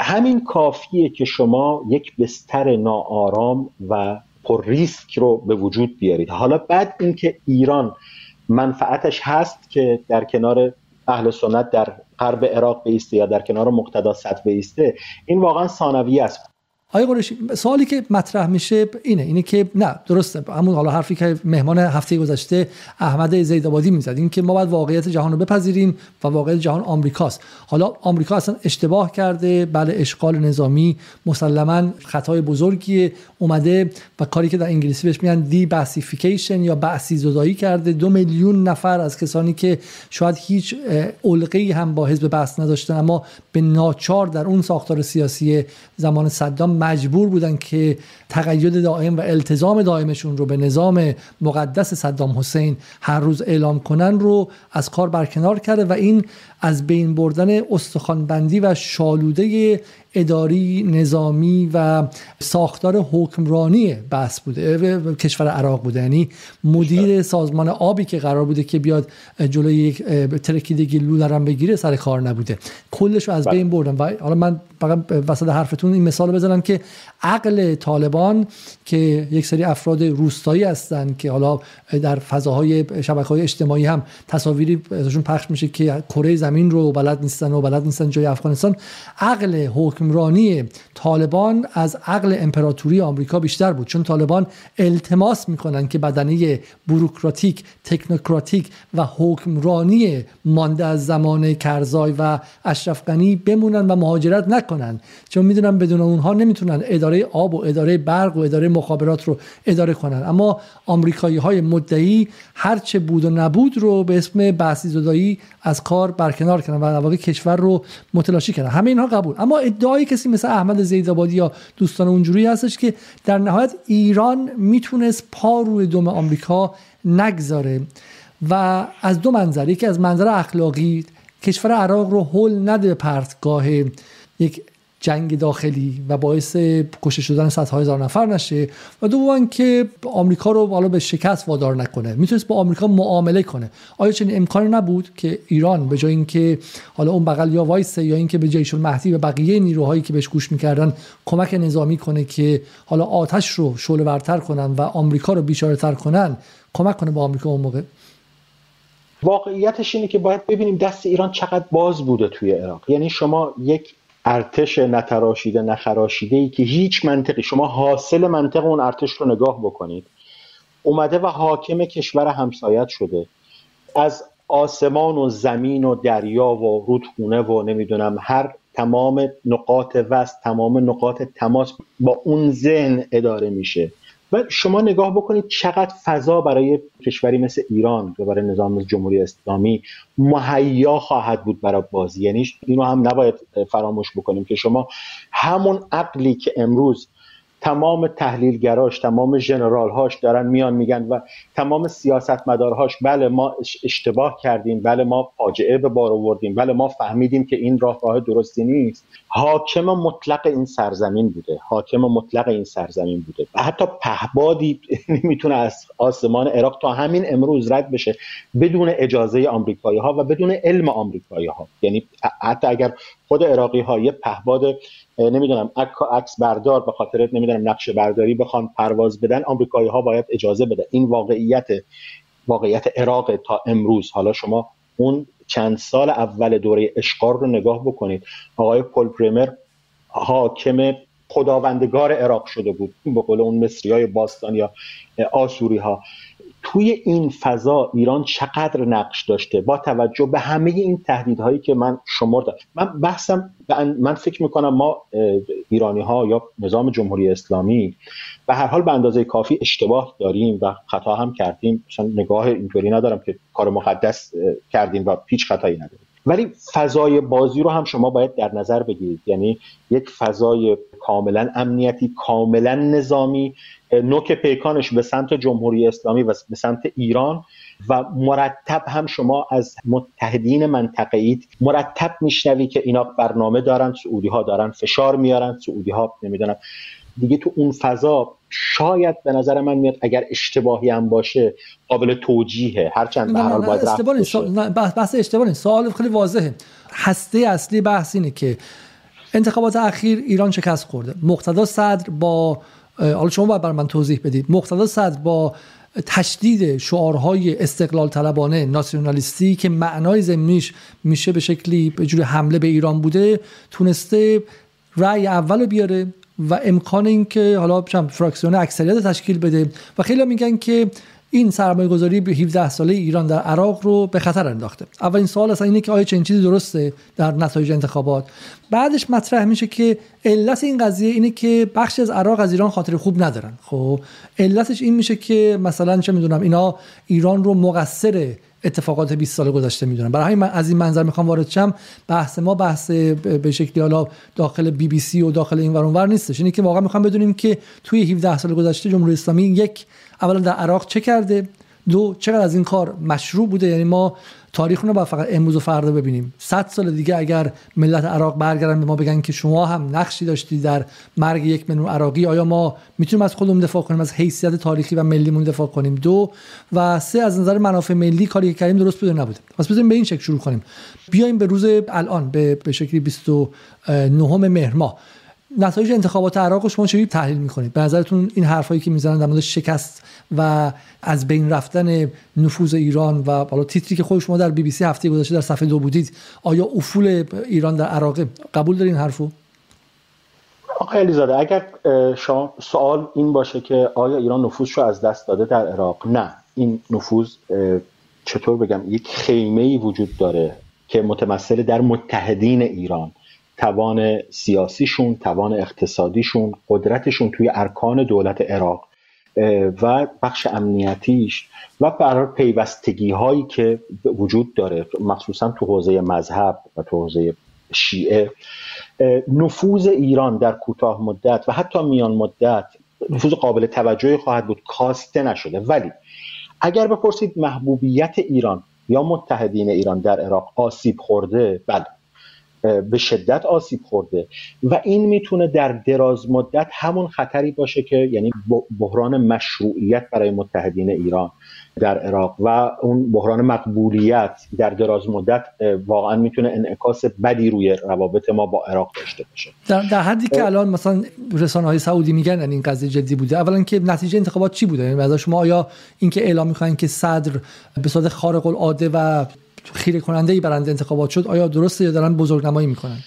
همین کافیه که شما یک بستر ناآرام و پر ریسک رو به وجود بیارید. حالا بعد اینکه ایران منفعتش هست که در کنار اهل سنت در غرب عراق بیسته یا در کنار مقتدا صد بیسته این واقعا ثانویه است. آقای قریشی سوالی که مطرح میشه اینه اینه که نه درسته همون حالا حرفی که مهمان هفته گذشته احمد زیدآبادی می‌زد این که ما باید واقعیت جهان رو بپذیریم و واقعیت جهان آمریکاست. حالا آمریکا اصلا اشتباه کرده بله اشغال نظامی مسلما خطای بزرگی اومده و کاری که در انگلیسی بهش میگن دی باسیفیکیشن یا بعثی زدایی کرده. دو میلیون نفر از کسانی که شاید هیچ علقه هم با حزب بحث نداشتن اما به ناچار در اون ساختار سیاسی زمان صدام مجبور بودن که تقید دائم و التزام دائمشون رو به نظام مقدس صدام حسین هر روز اعلام کنن رو از کار برکنار کرده و این از بین بردن استخوانبندی و شالوده اداری نظامی و ساختار حکمرانی بحث بوده کشور عراق بوده. یعنی مدیر سازمان آبی که قرار بوده که بیاد جلوی یک ترکیدگی لولرم بگیره سر کار نبوده. کلش رو از بله. بین بردم. و حالا من فقط وسط حرفتون این مثال بزنم که عقل طالبان که یک سری افراد روستایی هستن که حالا در فضاهای شبکه های اجتماعی هم تصاویری ازشون پخش میشه که کره زمین رو بلد نیستن و بلد نیستن جای افغانستان عقل حکمرانی طالبان از عقل امپراتوری آمریکا بیشتر بود. چون طالبان التماس می‌کنن که بدنه بروکراتیک تکنوکراتیک و حکمرانی مانده از زمان کرزای و اشرف غنی بمونن و مهاجرت نکنن. چون می‌دونن بدون اونها نمی‌تونن اداره آب و اداره برق و اداره مخابرات رو اداره کنن. اما آمریکایی های مدعی هرچه بود و نبود رو به اسم بحثی زدایی از کار برکنار کردن و واقع کشور رو متلاشی کردن. همه اینها قبول. اما ادعای کسی مثل احمد زیدآبادی یا دوستان اونجوری هستش که در نهایت ایران می‌تونست پا روی دم آمریکا نگذاره و از دو منظر یکی از منظر اخلاقی کشور عراق رو هول نده به پرتگاه یک جنگ داخلی و باعث کشته شدن صدها هزار نفر نشه و دوم که آمریکا رو حالا به شکست وادار نکنه. می‌تونست با آمریکا معامله کنه. آیا چنین امکانی نبود که ایران به جای اینکه حالا اون بغل یا وایسه یا اینکه به جایشون مهدی و بقیه نیروهایی که بهش گوش می‌کردن کمک نظامی کنه که حالا آتش رو شعله ورتر کنن و آمریکا رو بیچاره تر کنن کمک کنه با آمریکا اون موقع؟ واقعیتش اینه که باید ببینیم دست ایران چقدر باز بوده توی عراق. یعنی شما یک ارتش نتراشیده نخراشیده ای که هیچ منطقی. شما حاصل منطق اون ارتش رو نگاه بکنید. اومده و حاکم کشور همسایت شده. از آسمان و زمین و دریا و رودخونه و نمی‌دونم هر تمام نقاط وست تمام نقاط تماس با اون ذهن اداره میشه. و شما نگاه بکنید چقدر فضا برای کشوری مثل ایران و برای نظام جمهوری اسلامی مهیا خواهد بود برای بازی. یعنی اینو هم نباید فراموش بکنیم که شما همون عقلی که امروز تمام تحلیلگراش تمام هاش دارن میان میگن و تمام سیاستمدارهاش بله ما اشتباه کردیم بله ما فاجعه به بار آوردیم بله ما فهمیدیم که این راه راه درستی نیست. حاکم مطلق این سرزمین بوده حاکم مطلق این سرزمین بوده. و حتی پهبادی نمی‌تونه از آسمان عراق تا همین امروز رد بشه بدون اجازه آمریکایی ها و بدون علم آمریکایی ها یعنی حتی اگر خود عراقی ها یه پهباد نمی‌دونم عکس بردار به خاطر نمی‌دونم نقشه برداری بخوان پرواز بدن آمریکایی ها باید اجازه بده. این واقعیت واقعیت عراق تا امروز. حالا شما اون چند سال اول دوره اشغال رو نگاه بکنید. آقای پل پریمر حاکم خداوندگار عراق شده بود. به قول اون مصری های باستان یا آسوری ها توی این فضا ایران چقدر نقش داشته؟ با توجه به همه این تهدیدهایی که من شمردم. من بحثم من فکر می‌کنم ما ایرانی ها یا نظام جمهوری اسلامی به هر حال به اندازه کافی اشتباه داریم و خطا هم کردیم. مثلا نگاه اینطوری ندارم که کار مقدس کردیم و هیچ خطایی نداریم. ولی فضای بازی رو هم شما باید در نظر بگیرید. یعنی یک فضای کاملا امنیتی کاملا نظامی نوک پیکانش به سمت جمهوری اسلامی و به سمت ایران و مرتب هم شما از متحدین منطقه اید. مرتب میشنوی که اینا برنامه دارن سعودی ها دارن فشار میارن سعودی ها نمی‌دونم. دیگه تو اون فضا شاید به نظر من میاد اگر اشتباهی هم باشه قابل توجیهه. هرچند به هر حال باید رفت بحث اشتباه سوال خیلی واضحه. هسته اصلی بحث اینه که انتخابات اخیر ایران شکست خورده. مقتدا صدر با حالا شما باید بر من توضیح بدید. مقتدا صدر با تشدید شعارهای استقلال طلبانه ناسیونالیستی که معنای زمینیش میشه به شکلی به جور حمله به ایران بوده تونسته رأی اول بیاره. و امکان اینکه حالا فراکسیون اکثریت تشکیل بده. و خیلی میگن که این سرمایه گذاری به 17 ساله ایران در عراق رو به خطر انداخته. اولین سوال اصلا اینه که آیا چنین چیزی درسته در نتایج انتخابات؟ بعدش مطرح میشه که علت این قضیه اینه که بخشی از عراق از ایران خاطر خوب ندارن. خب علتش این میشه که مثلا چه می‌دونم اینا ایران رو مقصر اتفاقات 20 سال گذشته می‌دونن برای همین من از این منظر می‌خوام وارد شم. بحث ما بحث به شکلی حالا داخل بی بی سی و داخل این ور نیستش. اینه که واقعا می‌خوام بدونیم که توی 17 سال گذشته جمهوری اسلامی یک اولا در عراق چه کرده؟ دو چقدر از این کار مشروع بوده؟ یعنی ما تاریخ رو با فقط امروز و فردا ببینیم. 100 سال دیگه اگر ملت عراق برگردن به ما بگن که شما هم نقشی داشتی در مرگ یک میلیون عراقی آیا ما می‌تونیم از خودمون دفاع کنیم از حیثیت تاریخی و ملیمون دفاع کنیم؟ دو و سه از نظر منافع ملی کاری که کردیم درست بوده نبوده؟ پس بزنیم به این شکل شروع کنیم. بیایم به روز الان به, به شکلی 29 مهر ماه. نتایج انتخابات عراق شما چجوری تحلیل می‌کنید؟ به نظرتون این حرفایی که می‌زنن در مورد شکست و از بین رفتن نفوذ ایران و بالا تیتری که خود شما در بی بی سی هفته گذشته در صفحه دو بودید آیا افول ایران در عراق قبول دارین حرفو؟ آقای علیزاده اگر شما سوال این باشه که آیا ایران نفوذش رو از دست داده در عراق؟ نه. این نفوذ چطور بگم یک خیمه ای وجود داره که متمثل در متحدین ایران. توان سیاسیشون توان اقتصادیشون قدرتشون توی ارکان دولت عراق و بخش امنیتیش و برای پیوستگی هایی که وجود داره مخصوصا تو حوزه مذهب و تو حوزه شیعه. نفوذ ایران در کوتاه مدت و حتی میان مدت نفوذ قابل توجهی خواهد بود کاسته نشده. ولی اگر بپرسید محبوبیت ایران یا متحدین ایران در عراق آسیب خورده بله. به شدت آسیب خورده. و این می‌تونه در دراز مدت همون خطری باشه که یعنی بحران مشروعیت برای متحدین ایران در عراق و اون بحران مقبولیت در دراز مدت واقعا می‌تونه انعکاس بدی روی روابط ما با عراق داشته باشه. در, در حدی که الان مثلا رسانه های سعودی میگن این قضیه جدی بوده اولا که نتیجه انتخابات چی بوده؟ یعنی شما آیا اینکه اعلام می‌کنن که صدر به صورت خارق العاده و خیره کننده ای برنده انتخابات شد آیا درسته یا دارن بزرگنمایی می‌کنن؟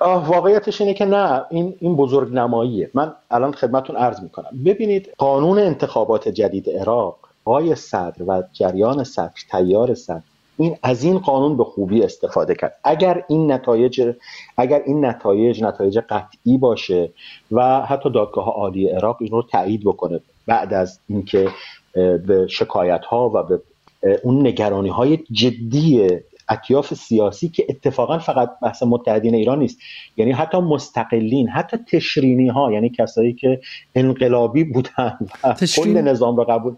واقعیتش اینه که نه این این بزرگ نماییه من الان خدمتون عرض می‌کنم. ببینید قانون انتخابات جدید عراق آقای صدر و جریان صدر تیار صدر این از این قانون به خوبی استفاده کرد. اگر این نتایج اگر این نتایج نتایج قطعی باشه و حتی دادگاه عالی عراق این رو تایید بکنه بعد از اینکه به شکایت ها و به اون نگرانی های جدی اطیاف سیاسی که اتفاقا فقط بحث متحدین ایران نیست. یعنی حتی مستقلین حتی تشرینی ها یعنی کسایی که انقلابی بودن و کل نظام رو قبول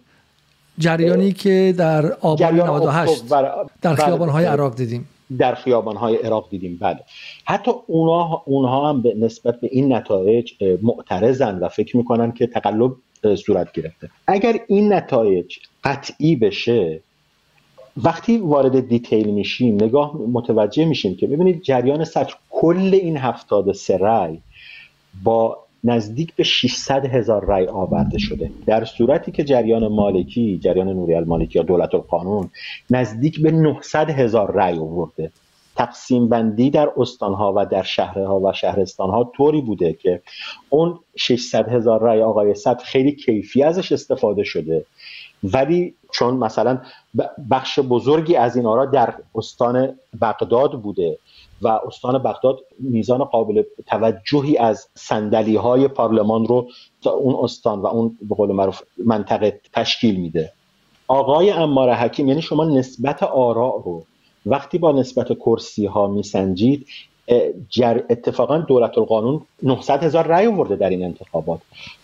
جریانی که در آبان 98 در بله. خیابان های عراق دیدیم. در خیابان های عراق دیدیم بله. حتی اونها, اونها هم به نسبت به این نتایج معترضن و فکر می‌کنن که تقلب صورت گرفته. اگر این نتایج قطعی بشه وقتی وارد دیتیل میشیم نگاه متوجه میشیم که ببینید جریان سطر کل این هفتاد سه رای با نزدیک به 600 هزار رای آورده شده. در صورتی که جریان مالکی جریان نوری المالکی یا دولت القانون نزدیک به 900 هزار رای آورده. تقسیم بندی در استانها و در شهرها و شهرستانها طوری بوده که اون 600 هزار رای آقای صد خیلی کیفی ازش استفاده شده. ولی چون مثلا بخش بزرگی از این آرا در استان بغداد بوده و استان بغداد میزان قابل توجهی از سندلی های پارلمان رو تا اون استان و اون به قول معروف منطقه تشکیل میده. آقای امار حکیم یعنی شما نسبت آراء رو وقتی با نسبت کرسی ها میسنجید جر اتفاقا دولت القانون 900 هزار رأی آورده در این انتخابات.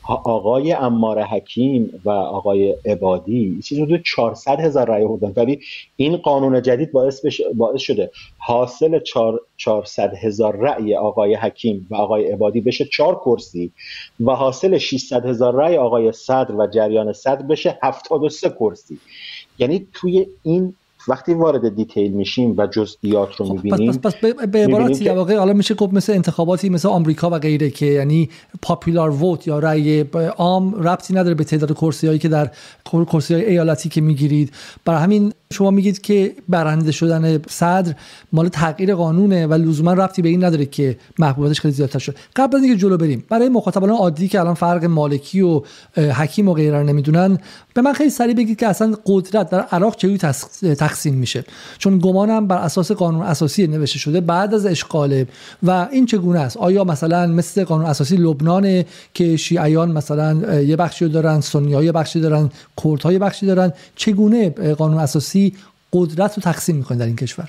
آقای امار حکیم و آقای عبادی چیزی حدود 400 هزار رأی آوردن. ولی این قانون جدید باعث, بش... باعث شده حاصل 400 هزار رأی آقای حکیم و آقای عبادی بشه 4 کرسی و حاصل 600 هزار رأی آقای صدر و جریان صدر بشه 73 کرسی. یعنی توی این وقتی وارد دیتیل میشیم و جزئیات رو می‌بینیم پس, پس, به عبارتی واقع حالا میشه گفت مثل انتخاباتی مثل آمریکا و غیره که یعنی پاپولار ووت یا رأی عام ربطی نداره به تعداد کرسی هایی که در کرسی های ایالتی که می‌گیرید. برای همین شما میگید که برنده شدن صدر مال تغییر قانونه و لزوما ربطی به این نداره که محبوبیتش خیلی زیادتر شد. قبل از اینکه جلو بریم برای مخاطبان عادی که الان فرق مالکی و حکیم و غیره نمی‌دونن به من خیلی سریع بگید که اصلا قدرت در عراق چجوری تقسیم میشه. چون گمانم بر اساس قانون اساسی نوشته شده بعد از اشغال و این چگونه است؟ آیا مثلا مثل قانون اساسی لبنان که شیعیان مثلا یه بخشی دارن سنی یه بخشی دارن کردها یه بخشی دارن چگونه قانون اساسی قدرت رو تقسیم می‌کنه در این کشور.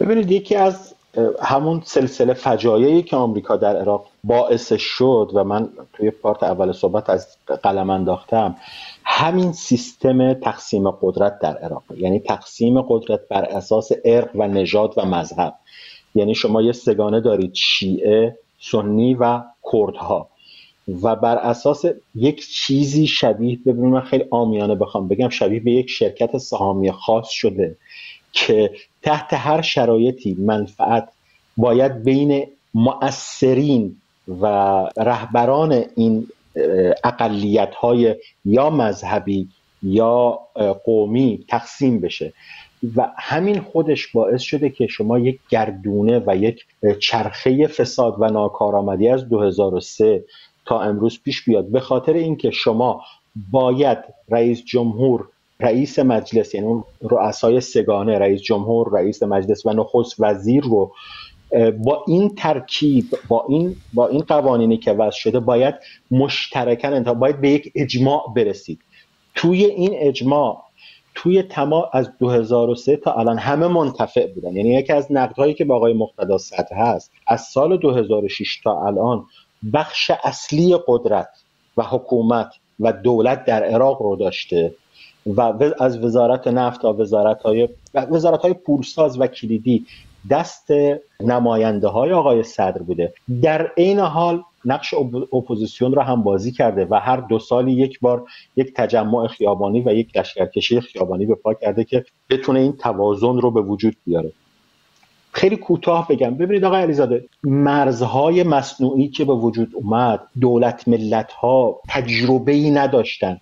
ببینید یکی از همون سلسله فجایعی که آمریکا در عراق باعث شد و من توی پارت اول صحبت از قلم انداختم همین سیستم تقسیم قدرت در عراق. یعنی تقسیم قدرت بر اساس ارق و نژاد و مذهب. یعنی شما یه سگانه دارید شیعه سنی و کردها. و بر اساس یک چیزی شبیه ببینید من خیلی آمیانه بخوام بگم شبیه به یک شرکت سهامی خاص شده که تحت هر شرایطی منفعت باید بین مؤثرین و رهبران این اقلیت های یا مذهبی یا قومی تقسیم بشه. و همین خودش باعث شده که شما یک گردونه و یک چرخه فساد و ناکارآمدی از 2003 تا امروز پیش بیاد. به خاطر اینکه شما باید رئیس جمهور رئیس مجلس یعنی اون رؤسای سگانه رئیس جمهور رئیس مجلس و نخست وزیر رو با این ترکیب با این با این قوانینی که وضع شده باید مشترکاً انتخاب باید به یک اجماع برسید. توی این اجماع توی تمام از 2003 تا الان همه منتفع بودن. یعنی یکی از نقدهایی که با آقای مقتدا سطح هست از سال 2006 تا الان بخش اصلی قدرت و حکومت و دولت در عراق رو داشته و از وزارت نفت تا وزارت های وزارت های پول‌ساز و کلیدی دست نماینده های آقای صدر بوده. در عین حال نقش اپوزیسیون رو هم بازی کرده و هر دو سالی یک بار یک تجمع خیابانی و یک لشکرکشی خیابانی به پا کرده که بتونه این توازن رو به وجود بیاره. خیلی کوتاه بگم. ببینید آقای علیزاده مرزهای مصنوعی که به وجود اومد دولت ملت ها تجربه ای نداشتن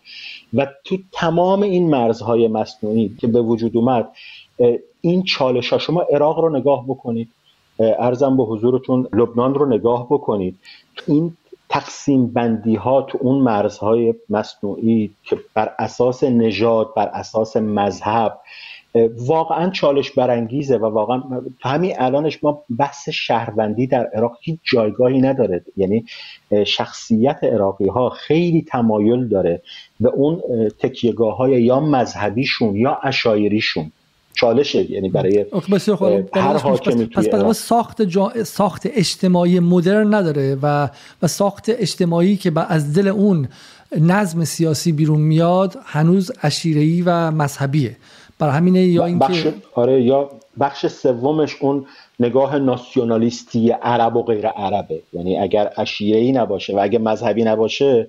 و تو تمام این مرزهای مصنوعی که به وجود اومد این چالش ها شما عراق رو نگاه بکنید. ارزم به حضورتون لبنان رو نگاه بکنید. این تقسیم بندی ها تو اون مرزهای مصنوعی که بر اساس نژاد بر اساس مذهب واقعا چالش برانگیزه و واقعا همین الانش ما بحث شهروندی در عراق هیچ جایگاهی نداره. یعنی شخصیت عراقی ها خیلی تمایل داره به اون تکیهگاه های یا مذهبیشون یا اشایریشون چالشه یعنی برای هر حاکمی پس, پس ساخت, ساخت اجتماعی مدرن نداره و و ساخت اجتماعی که از دل اون نظم سیاسی بیرون میاد هنوز اشیره‌ای و مذهبیه. برای همینه یا اینکه بخش آره یا بخش سومش اون نگاه ناسیونالیستی عرب و غیر عربه. یعنی اگر اشیعی نباشه و اگر مذهبی نباشه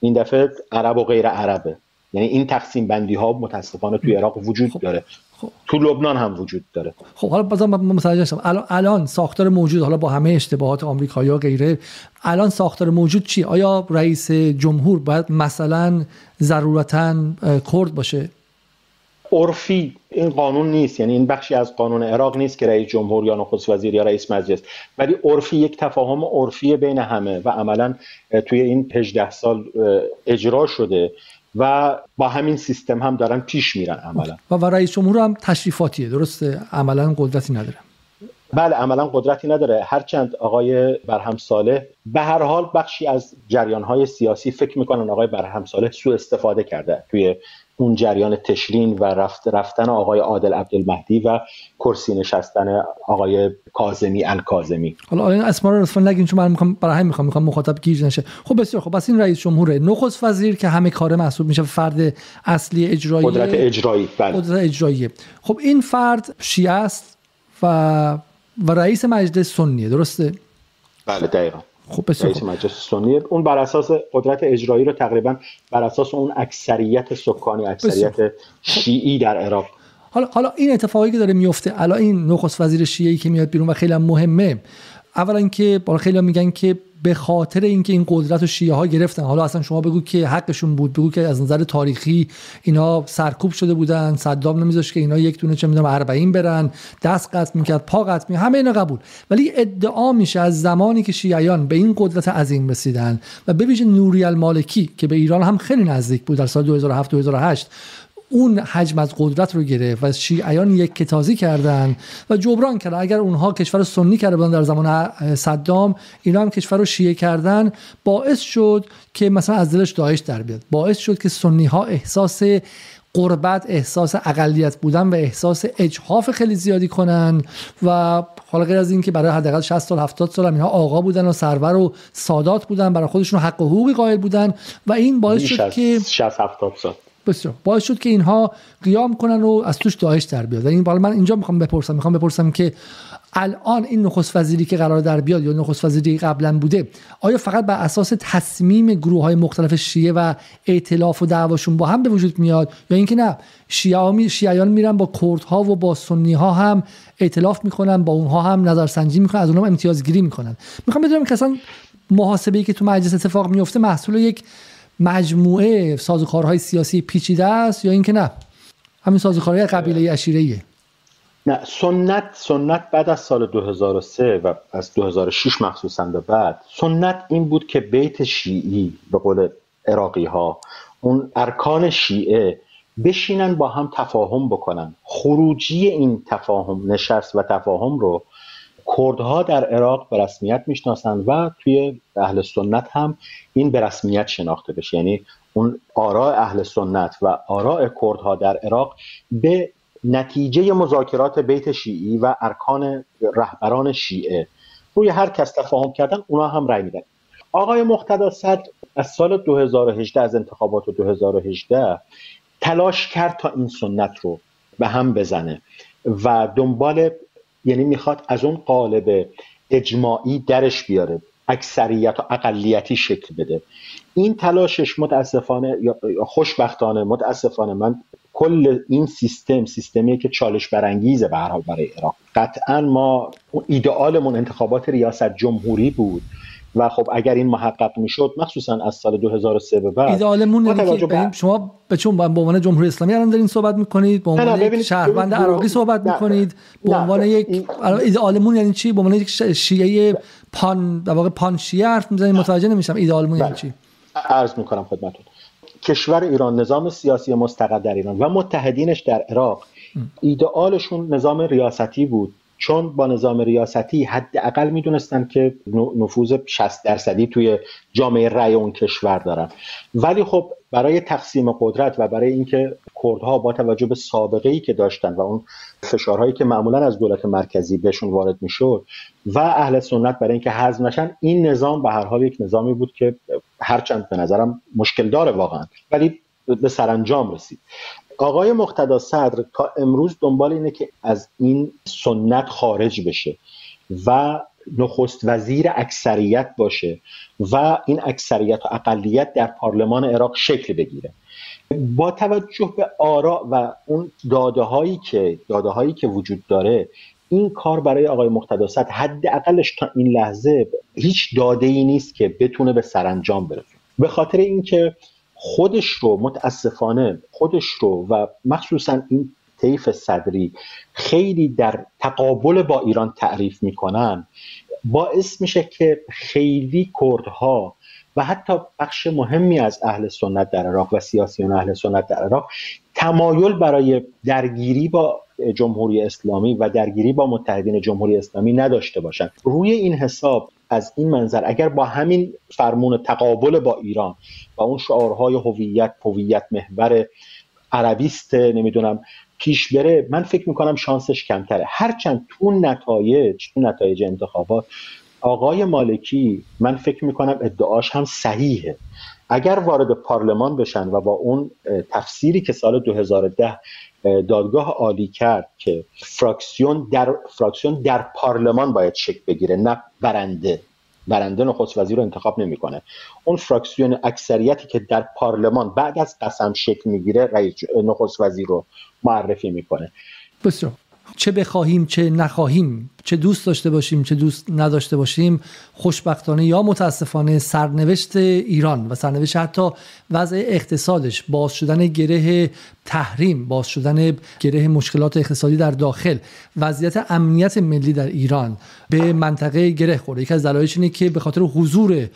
این دفعه عرب و غیر عربه. یعنی این تقسیم بندی ها متاسفانه توی عراق وجود خب. داره. خب. تو لبنان هم وجود داره. خب حالا بازم من متوجه شدم الان الان ساختار موجود حالا با همه اشتباهات آمریکایی و غیره الان ساختار موجود چی؟ آیا رئیس جمهور باید مثلا ضرورتا کرد باشه؟ عرفی این قانون نیست یعنی این بخشی از قانون عراق نیست که رئیس جمهور یا نخست وزیر یا رئیس مجلس. ولی عرفی یک تفاهم عرفی بین همه و عملا توی این 18 سال اجرا شده و با همین سیستم هم دارن پیش میرن عملا. و, و رئیس جمهور هم تشریفاتیه درسته؟ عملا قدرتی نداره. بله عملا قدرتی نداره. هرچند آقای برهم صالح به هر حال بخشی از جریان های سیاسی فکر می‌کنن آقای برهم صالح سوء استفاده کرده توی اون جریان تشرین و رفت رفتن آقای عادل عبدالمهدی و کرسی نشستن آقای کاظمی الکاظمی. حالا این اسما رو لطفا نگین چون من می‌خوام برای همین می‌خوام می‌خوام مخاطب گیج نشه. خب بسیار خب بس این رئیس جمهوره نخست وزیر که همه کاره محسوب میشه فرد اصلی اجرایی قدرت اجرایی بله. قدرت اجرایی. خب این فرد شیعه است و و رئیس مجلس سنیه درسته؟ بله دقیقا. خب بسیار رئیس مجلس سنی اون بر اساس قدرت اجرایی رو تقریبا بر اساس اون اکثریت سکانی اکثریت شیعی در عراق. حالا حالا این اتفاقی که داره میفته الان این نخست وزیر شیعی که میاد بیرون و خیلی مهمه اولا اینکه بالا خیلی میگن که به خاطر اینکه این قدرت و شیعه ها گرفتن. حالا اصلا شما بگو که حقشون بود. بگو که از نظر تاریخی اینا سرکوب شده بودن صدام نمیذاش که اینا یک دونه چه می‌دونم 40 برن دست قطع می‌کرد پا قطع می همه اینا قبول. ولی ادعا میشه از زمانی که شیعیان به این قدرت عظیم رسیدن و ببینید نوری المالکی که به ایران هم خیلی نزدیک بود در سال 2007 2008 اون حجم از قدرت رو گرفت و شیعیان یک کتازی کردن و جبران کردن اگر اونها کشور سنی کرده بودن در زمان صدام اینا هم کشور رو شیعه کردن باعث شد که مثلا از دلش داعش در بیاد. باعث شد که سنی ها احساس قربت احساس اقلیت بودن و احساس اجحاف خیلی زیادی کنن و حالا غیر از اینکه برای حداقل 60 سال 70 سال اینها آقا بودن و سرور و سادات بودن برای خودشون حق و حقوقی قائل بودن و این باعث شد که 60 70 سال. بسیار. باعث شد که اینها قیام کنن و از توش داعش در بیاد. این بالا من اینجا می‌خوام بپرسم می‌خوام بپرسم که الان این نخست وزیری که قرار در بیاد یا نخست وزیری قبلا بوده آیا فقط بر اساس تصمیم گروه های مختلف شیعه و ائتلاف و دعواشون با هم به وجود میاد یا اینکه نه شیعه شیعیان میرن با کردها و با سنی ها هم ائتلاف می‌کنن با اونها هم نظرسنجی می‌کنن از اونها امتیازگیری می‌کنن. می‌خوام بدونم که اصلا محاسبه ای که تو مجلس اتفاق میفته محصول یک مجموعه سازوکارهای سیاسی پیچیده است یا اینکه نه؟ همین سازوکارهای قبیله اشیره نه سنت سنت بعد از سال 2003 و از 2006 مخصوصا به بعد سنت این بود که بیت شیعی به قول عراقی ها اون ارکان شیعه بشینن با هم تفاهم بکنن. خروجی این تفاهم نشست و تفاهم رو کردها در عراق به رسمیت می‌شناسن و توی اهل سنت هم این به رسمیت شناخته بشه. یعنی اون آراء اهل سنت و آراء کردها در عراق به نتیجه مذاکرات بیت شیعی و ارکان رهبران شیعه. روی هر کس تفاهم کردن اونا هم رأی میدن. آقای مقتدا صدر از سال 2018 از انتخابات 2018 تلاش کرد تا این سنت رو به هم بزنه و دنبال یعنی می‌خواد از اون قالب اجماعی درش بیاره اکثریت و اقلیتی شکل بده. این تلاشش متاسفانه یا خوشبختانه متاسفانه من کل این سیستم سیستمی که چالش برانگیزه به هر برای عراق قطعا ما ایدئالمون انتخابات ریاست جمهوری بود. و خب اگر این محقق می‌شد مخصوصا از سال 2003 به بعد ایدئالمون یعنی شما به چون به عنوان جمهوری اسلامی الان دارین صحبت می‌کنید به عنوان شهروند عراقی صحبت می‌کنید به عنوان یک ایدئالمون یعنی چی؟ به عنوان یک شیعه پان در واقع پان شیعه حرف می‌زنید متوجه نمیشم ایدئالمون یعنی بله. چی. عرض می‌کنم خدمتتون. کشور ایران نظام سیاسی مستقل در ایران و متحدینش در عراق. ایدئالشون نظام ریاستی بود. چون با نظام ریاستی حداقل می‌دونستن که نفوذ 60 درصدی توی جامعه رأی اون کشور دارن. ولی خب برای تقسیم قدرت و برای اینکه کردها با توجه به سابقه ای که داشتن و اون فشارهایی که معمولا از دولت مرکزی بهشون وارد می‌شد و اهل سنت برای اینکه حذف نشن این نظام به هر حال یک نظامی بود که هرچند به نظرم مشکل داره واقعا ولی به سرانجام رسید. آقای مقتدا صدر تا امروز دنبال اینه که از این سنت خارج بشه و نخست وزیر اکثریت باشه و این اکثریت و اقلیت در پارلمان عراق شکل بگیره. با توجه به آراء و اون داده هایی که داده هایی که وجود داره این کار برای آقای مقتدا صدر حداقلش تا این لحظه هیچ داده ای نیست که بتونه به سرانجام برسه. به خاطر اینکه خودش رو متاسفانه خودش رو و مخصوصا این طیف صدری خیلی در تقابل با ایران تعریف می‌کنن باعث میشه که خیلی کردها و حتی بخش مهمی از اهل سنت در عراق و سیاسیون اهل سنت در عراق تمایل برای درگیری با جمهوری اسلامی و درگیری با متحدین جمهوری اسلامی نداشته باشند. روی این حساب از این منظر. اگر با همین فرمون تقابل با ایران و اون شعارهای هویت هویت محور عربیست نمی‌دونم پیش بره من فکر می‌کنم شانسش کمتره. هرچند تو نتایج تو نتایج انتخابات آقای مالکی من فکر می‌کنم ادعاش هم صحیحه. اگر وارد پارلمان بشن و با اون تفسیری که سال 2010 دادگاه عالی کرد که فراکسیون در فراکسیون در پارلمان باید شکل بگیره نه برنده. برنده نخست وزیر رو انتخاب نمی‌کنه. اون فراکسیون اکثریتی که در پارلمان بعد از قسم شکل می‌گیره رئیس نخست وزیر رو معرفی می‌کنه. بسیار. چه بخواهیم چه نخواهیم چه دوست داشته باشیم چه دوست نداشته باشیم خوشبختانه یا متاسفانه سرنوشت ایران و سرنوشت حتی وضع اقتصادش باز شدن گره تحریم باز شدن گره مشکلات اقتصادی در داخل وضعیت امنیت ملی در ایران به منطقه گره خورده. یکی از دلایلش اینه که به خاطر حضور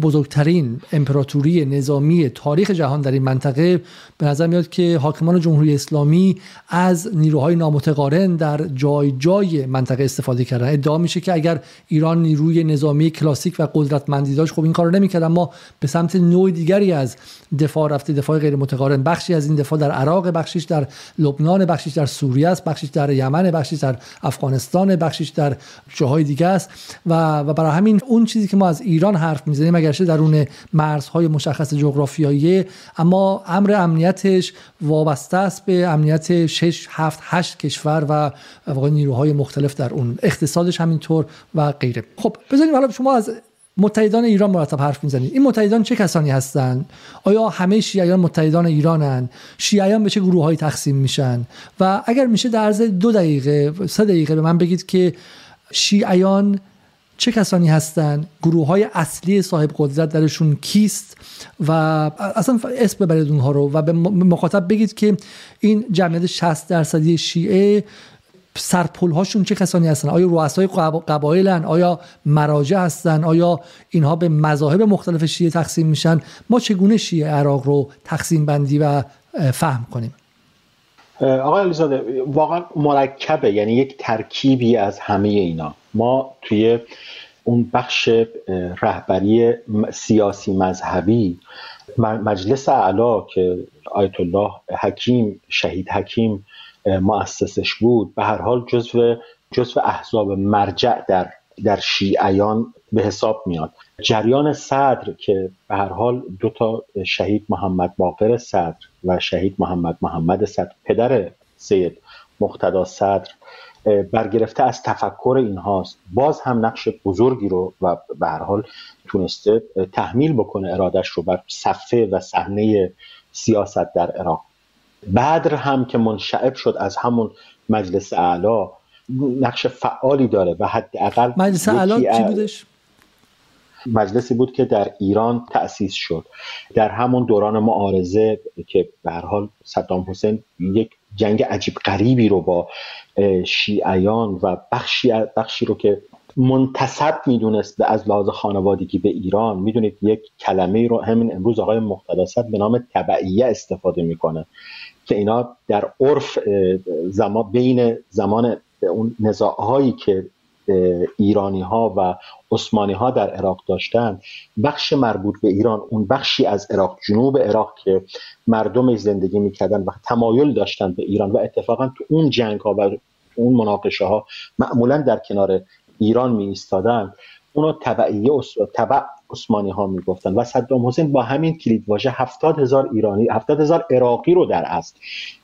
بزرگترین امپراتوری نظامی تاریخ جهان در این منطقه به نظر میاد که حاکمان جمهوری اسلامی از نیروهای نامتقارن در جای جای منطقه استفاده کردن. ادعا میشه که اگر ایران نیروی نظامی کلاسیک و قدرتمندی داشت خب این کارو نمی‌کرد اما به سمت نوع دیگری از دفاع رفته دفاع غیر متقارن. بخشی از این دفاع در عراق بخشیش در لبنان بخشیش در سوریه است بخشیش در یمن بخشیش در افغانستان بخشیش در جاهای دیگه است. و و برای همین اون چیزی که ما از ایران حرف می‌زنیم اگرچه درون مرزهای مشخص جغرافیایی اما امر امنیتش وابسته است به امنیت 6 7 8 کشور و واقع نیروهای مختلف در اون. اقتصادش همینطور و غیره. خب بذاریم حالا شما از متحدان ایران مرتب حرف می‌زنید این متحدان چه کسانی هستند آیا همه شیعیان متحدان ایرانن؟ شیعیان به چه گروه تقسیم میشن؟ و اگر میشه در عرض دو دقیقه سه دقیقه به من بگید که شیعیان چه کسانی هستند گروه های اصلی صاحب قدرت درشون کیست؟ و اصلا اسم ببرید اونها رو و به مخاطب بگید که این جمعیت 60 درصدی شیعه سرپل هاشون چه کسانی هستن؟ آیا رؤسای قبایلن؟ آیا مراجع هستن؟ آیا اینها به مذاهب مختلف شیعه تقسیم میشن؟ ما چگونه شیعه عراق رو تقسیم بندی و فهم کنیم؟ آقای علیزاده واقعا مرکبه یعنی یک ترکیبی از همه اینا. ما توی اون بخش رهبری سیاسی مذهبی مجلس اعلا که آیت الله حکیم شهید حکیم مؤسسش بود. به هر حال جزو جزو احزاب مرجع در در شیعیان به حساب میاد. جریان صدر که به هر حال دو تا شهید محمد باقر صدر و شهید محمد محمد صدر پدر سید مقتدا صدر برگرفته از تفکر اینهاست. باز هم نقش بزرگی رو و به هر حال تونسته تحمیل بکنه ارادش رو بر صفحه و صحنه سیاست در عراق. بدر هم که منشعب شد از همون مجلس اعلا نقش فعالی داره و حداقل مجلس اعلا چی بودش؟ مجلسی بود که در ایران تأسیس شد. در همون دوران معارضه که به حال صدام حسین یک جنگ عجیب غریبی رو با شیعیان و بخشی بخشی رو که منتصب می‌دونست از لحاظ خانوادگی به ایران. می‌دونید یک کلمه رو همین امروز آقای مقتدست به نام تبعیه استفاده می‌کنه که اینا در عرف زمان بین زمان اون نزاعهایی که ایرانی ها و عثمانی ها در عراق داشتن بخش مربوط به ایران اون بخشی از عراق جنوب عراق که مردمش زندگی می‌کردن و تمایل داشتن به ایران و اتفاقا تو اون جنگ ها و اون مناقشه ها معمولا در کنار ایران می ایستادن اونا تبعیه تبع عثمانی ها می‌گفتن و صدام حسین با همین کلید واژه هفتاد هزار ایرانی هفتاد هزار عراقی رو در است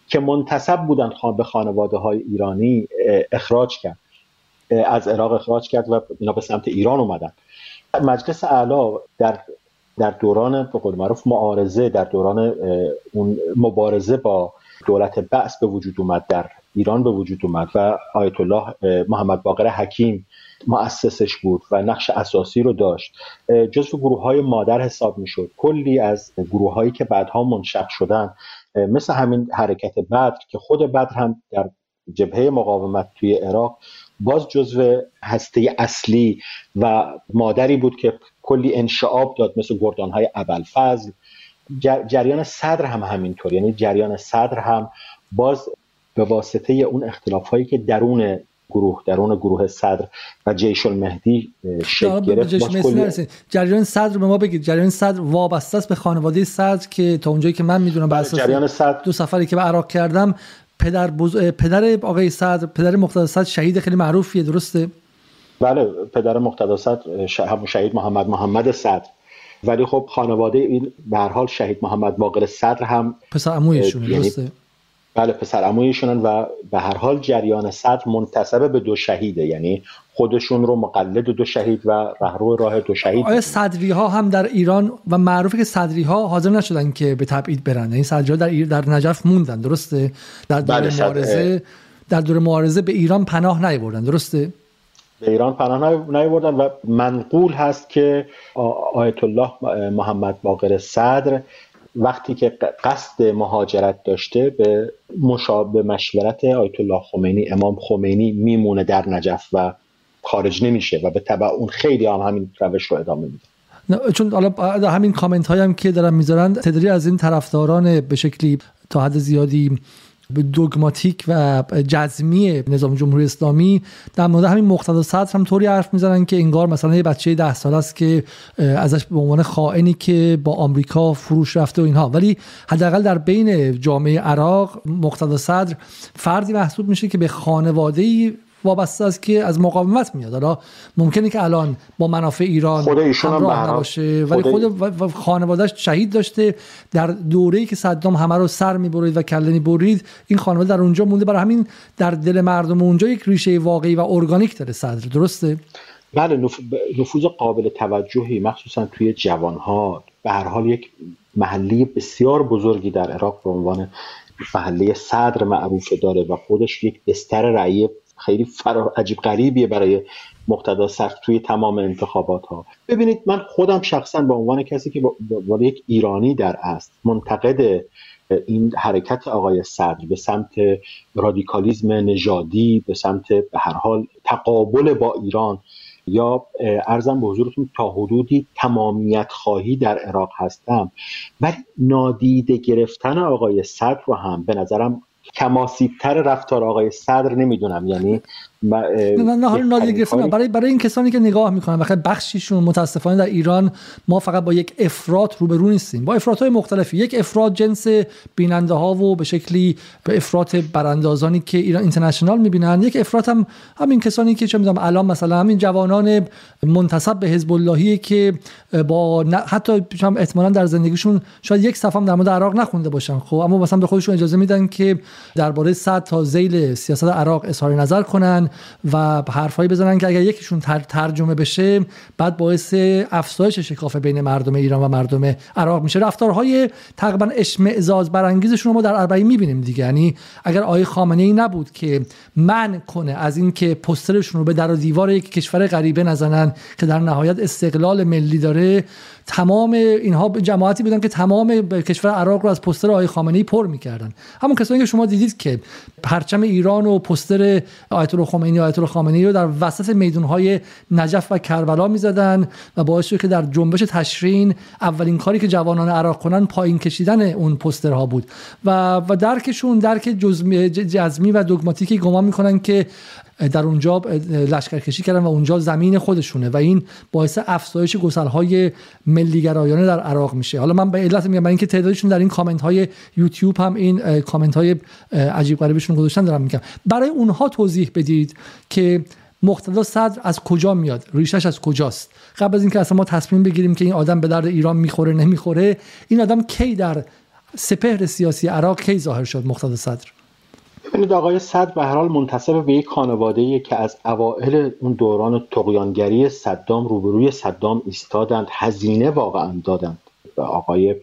که منتصب بودن به خانواده های ایرانی اخراج کرد. از عراق اخراج کرد و اینا به سمت ایران اومدن. مجلس اعلا در در دوران به قول معروف معارضه در دوران اون مبارزه با دولت بعث به وجود اومد در ایران به وجود اومد و آیت الله محمد باقر حکیم مؤسسش بود و نقش اساسی رو داشت. جزو گروه های مادر حساب می شد کلی از گروه هایی که بعدها منشق شدن مثل همین حرکت بدر که خود بدر هم در جبهه مقاومت توی عراق باز جزو هسته اصلی و مادری بود که کلی انشعاب داد مثل گردان های ابلفضل جریان صدر هم همینطور. یعنی جریان صدر هم باز به واسطه اون اختلاف هایی که درون گروه درون گروه صدر و جیش المهدی شکل گرفت. جریان صدر به ما بگید. جریان صدر وابسته است به خانواده صدر که تا اونجایی که من می‌دونم بر اساس جریان صدر. دو سفری که به عراق کردم پدر بز... پدر آقای صدر پدر مقتدا صدر شهید خیلی معروفیه درسته؟ بله پدر مقتدا صدر شهید محمد محمد صدر. ولی خب خانواده این به هر حال شهید محمد باقر صدر هم پسر عمویشون یعنی درسته؟ بله پسر عمویشونن و به هر حال جریان صدر منتسب به دو شهیده. یعنی خودشون رو مقلد دو شهید و رهرو راه دو شهید. آیا صدری ها هم در ایران و معروفه که صدری ها حاضر نشدن که به تبعید برن؟ یعنی صدری ها در ایر در نجف موندن درسته؟ در دور بله معارضه در دور معارضه به ایران پناه نیاوردن درسته؟ به ایران پناه نیاوردن و منقول هست که آیت الله محمد باقر صدر وقتی که قصد مهاجرت داشته به مشابه مشورت آیت الله خمینی امام خمینی میمونه در نجف و خارج نمیشه و به تبع اون خیلی هم همین روش رو ادامه میده. چون حالا همین کامنت هایم که دارن می‌ذارن تعدادی از این طرفداران به شکلی تا حد زیادی دوگماتیک و جزمی نظام جمهوری اسلامی در مورد همین مقتدا صدر هم طوری حرف می‌زنن که انگار مثلا یه بچه ده سال است که ازش به عنوان خائنی که با آمریکا فروش رفته و اینها. ولی حداقل در بین جامعه عراق مقتدا صدر فردی محسوب میشه که به خانواده وابسته است که از مقاومت میاد. حالا ممکنه که الان با منافع ایران خود ایشون هم نباشه ولی خود خانوادهش شهید داشته. در دوره‌ای که صدام همه رو سر می‌برید و کله می‌برید این خانواده در اونجا مونده. برای همین در دل مردم اونجا یک ریشه واقعی و ارگانیک داره صدر. درسته؟ بله نفوذ قابل توجهی مخصوصا توی جوانها. به هر حال یک محلی بسیار بزرگی در عراق به عنوان محله صدر معروف داره و خودش یک بستر رأی خیلی فرا عجیب غریبیه برای مقتدا سخت توی تمام انتخابات ها ببینید من خودم شخصا به عنوان کسی که با یک ایرانی در است منتقد این حرکت آقای صدر به سمت رادیکالیزم نژادی به سمت به هر حال تقابل با ایران یا ارزم به حضورتون تا حدودی تمامیت خواهی در عراق هستم. ولی نادیده گرفتن آقای صدر رو هم به نظرم کماسیبتر رفتار آقای صدر نمی‌دونم. یعنی نه نه حالا برای برای این کسانی که نگاه می‌کنن بخاطر بخشیشون متاسفانه در ایران ما فقط با یک افراط روبرو نیستیم. با افراط های مختلفی. یک افراط جنس بیننده ها و به شکلی به افراط براندازانی که ایران اینترنشنال می‌بینن. یک افراط هم همین کسانی که چه می‌دونم الان مثلا همین جوانان منتسب به حزب اللهی که با حتی احتمالا در زندگیشون شاید یک صفحه در مورد عراق نخونده باشن. خب اما مثلا به خودشون اجازه میدن که درباره صد تا ذیل سیاست عراق اظهار نظر کنن. و حرفایی بزنن که اگر یکیشون ترجمه بشه بعد باعث افزایش شکاف بین مردم ایران و مردم عراق میشه. رفتارهای تقریبا اشمعزاز برانگیزشون رو ما در اربعی می‌بینیم دیگه. یعنی اگر آقای خامنه ای نبود که من کنه از اینکه پسترشون رو به در و دیوار یک کشور غریبه نزنن که در نهایت استقلال ملی داره تمام اینها جماعتی بودن که تمام کشور عراق رو از پستر خامنه ای پر می‌کردن. همون کسانی که شما دیدید که پرچم ایران و پستر آیت الله خمینی آیت الله خامنه ای رو در وسط میدونهای نجف و کربلا می‌زدن و باعث شد که در جنبش تشرین اولین کاری که جوانان عراق کنن پایین کشیدن اون پسترها بود. و و درکشون درک جزمی و دگماتیکی گمان می‌کنن که در اونجا لشکرکشی کردن و اونجا زمین خودشونه و این باعث افزایش گسلهای ملیگرایانه در عراق میشه. حالا من به علت میگم اینکه تعدادشون در این کامنت های یوتیوب هم این کامنت های عجیب غریبشون گذاشتن دارم میگم. برای اونها توضیح بدید که مقتدا صدر از کجا میاد؟ ریشش از کجاست؟ قبل از اینکه اصلا ما تصمیم بگیریم که این آدم به درد ایران می‌خوره نمی‌خوره این آدم کی در سپهر سیاسی عراق کی ظاهر شد مقتدا صدر؟ ببینید آقای صد به هر حال منتصب به یک خانواده که از اوائل اون دوران تقیانگری صدام روبروی صدام ایستادند هزینه واقعا دادند. و آقای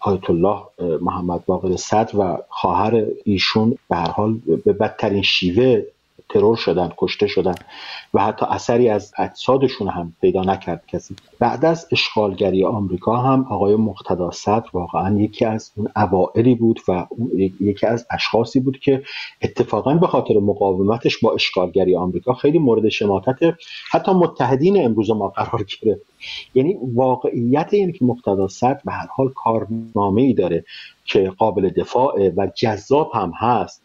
آیت الله محمد باقر صد و خواهر ایشون به هر حال به بدترین شیوه ترور شدن کشته شدن و حتی اثری از اجسادشون هم پیدا نکرد کسی. بعد از اشغالگری آمریکا هم آقای مقتدا صدر واقعا یکی از اون اوائلی بود و یکی از اشخاصی بود که اتفاقا به خاطر مقاومتش با اشغالگری آمریکا خیلی مورد شماتت حتی متحدین امروز ما قرار گرفت. یعنی واقعیت اینه که مقتدا صدر به هر حال کارنامه ای داره که قابل دفاع و جذاب هم هست.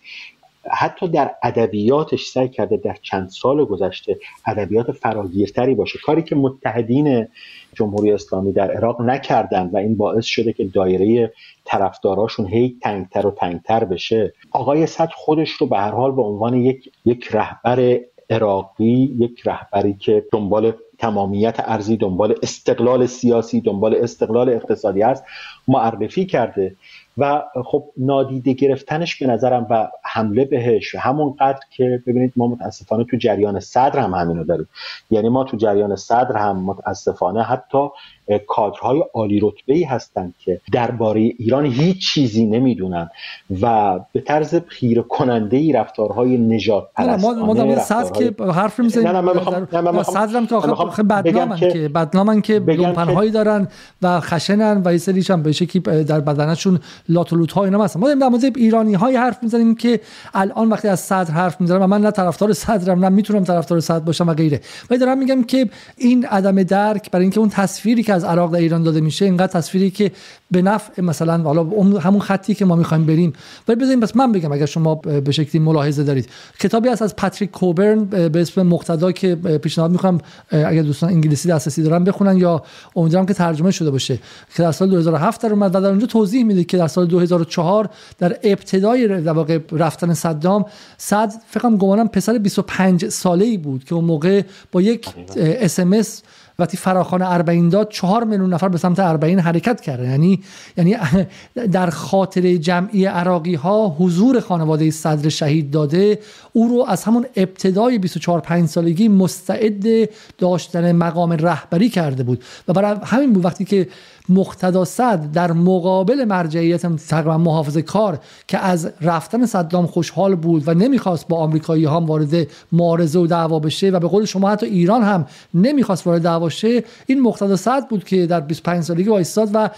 حتی در ادبیاتش سعی کرده در چند سال گذشته ادبیات فراگیرتری باشه. کاری که متحدین جمهوری اسلامی در عراق نکردن و این باعث شده که دایره طرفداراشون هی تنگتر و تنگتر بشه آقای صد خودش رو به هر حال به عنوان یک یک رهبر عراقی یک رهبری که دنبال تمامیت ارزی دنبال استقلال سیاسی دنبال استقلال اقتصادی است معرفی کرده. و خب نادیده گرفتنش به نظرم و حمله بهش همون قدر که ببینید ما متاسفانه تو جریان صدر هم همینو داریم. یعنی ما تو جریان صدر هم متاسفانه حتی کادرهای عالی رتبه ای هستند که درباره ایران هیچ چیزی نمی‌دونن و به طرز خیره کننده ای رفتارهای نجات پرستانه ما ما صدر که حرف می‌زنیم. نه نه من صدرم که آخه بدنامن که بدنامن که لومپنهایی دارن و خشنن و یه سریش هم به شکلی در بدنشون لاتولوت ها اینا مثلا ما در مورد ایرانی های حرف می‌زنیم که که الان وقتی از صدر حرف می‌زنم و من نه طرفدار صدرم نه می‌تونم طرفدار صدر باشم و غیره. ولی دارم میگم که این عدم درک برای اینکه اون تصویری که از عراق در ایران داده میشه اینقدر تصویری که به نفع مثلا حالا همون خطی که ما می‌خوایم بریم. ولی بذاریم بس من بگم اگر شما به شکلی ملاحظه دارید. کتابی هست از پاتریک کوبرن به اسم مقتدا که پیشنهاد می‌کنم اگر دوستان انگلیسی دسترسی دارن بخونن یا امیدوارم که ترجمه شده باشه. که در سال 2007 در اومد و در اونجا توضیح میده که در سال 2004 در ابتدای در رفتن صدام صد فکر گمانم پسر 25 ساله ای بود که اون موقع با یک اس وقتی فراخان اربعین داد چهار میلیون نفر به سمت اربعین حرکت کرده یعنی یعنی در خاطر جمعی عراقی ها حضور خانواده صدر شهید داده او رو از همون ابتدای 24 5 سالگی مستعد داشتن مقام رهبری کرده بود. و برای همین بود وقتی که مقتدا صد در مقابل مرجعیت تقریبا محافظ کار که از رفتن صدام خوشحال بود و نمی‌خواست با آمریکایی ها وارد معارضه و دعوا بشه و به قول شما حتی ایران هم نمی‌خواست وارد دعوا شه این مقتدا صد بود که در 25 سالگی وایستاد و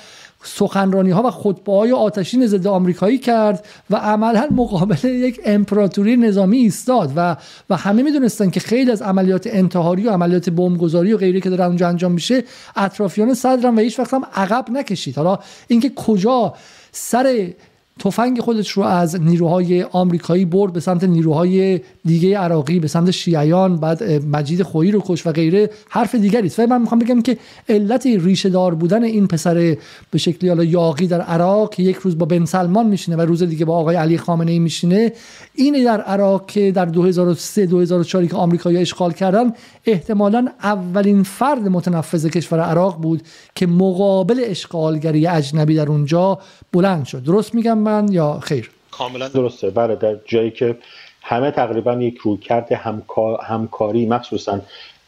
سخنرانی ها و خطبه های آتشین ضد آمریکایی کرد و عملا مقابل یک امپراتوری نظامی ایستاد و و همه می‌دونستن که خیلی از عملیات انتحاری و عملیات بمبگذاری و غیره که داره اونجا انجام میشه اطرافیان صدرم و هیچ وقت هم عقب نکشید. حالا اینکه کجا سر تفنگ خودش رو از نیروهای آمریکایی برد به سمت نیروهای دیگه عراقی به سمت شیعیان بعد مجید خویی رو کش و غیره حرف دیگری است. من می‌خوام بگم که علت ریشه دار بودن این پسر به شکلی حالا یاقی در عراق که یک روز با بن سلمان میشینه و روز دیگه با آقای علی خامنه ای میشینه. اینه در عراق که در 2003 2004 که آمریکایی اشغال کردن احتمالا اولین فرد متنفذ کشور عراق بود که مقابل اشغالگری اجنبی در اونجا بلند شد. درست میگم یا خیر؟ کاملا. درسته. بله در جایی که همه تقریبا یک رویکرد همکاری مخصوصا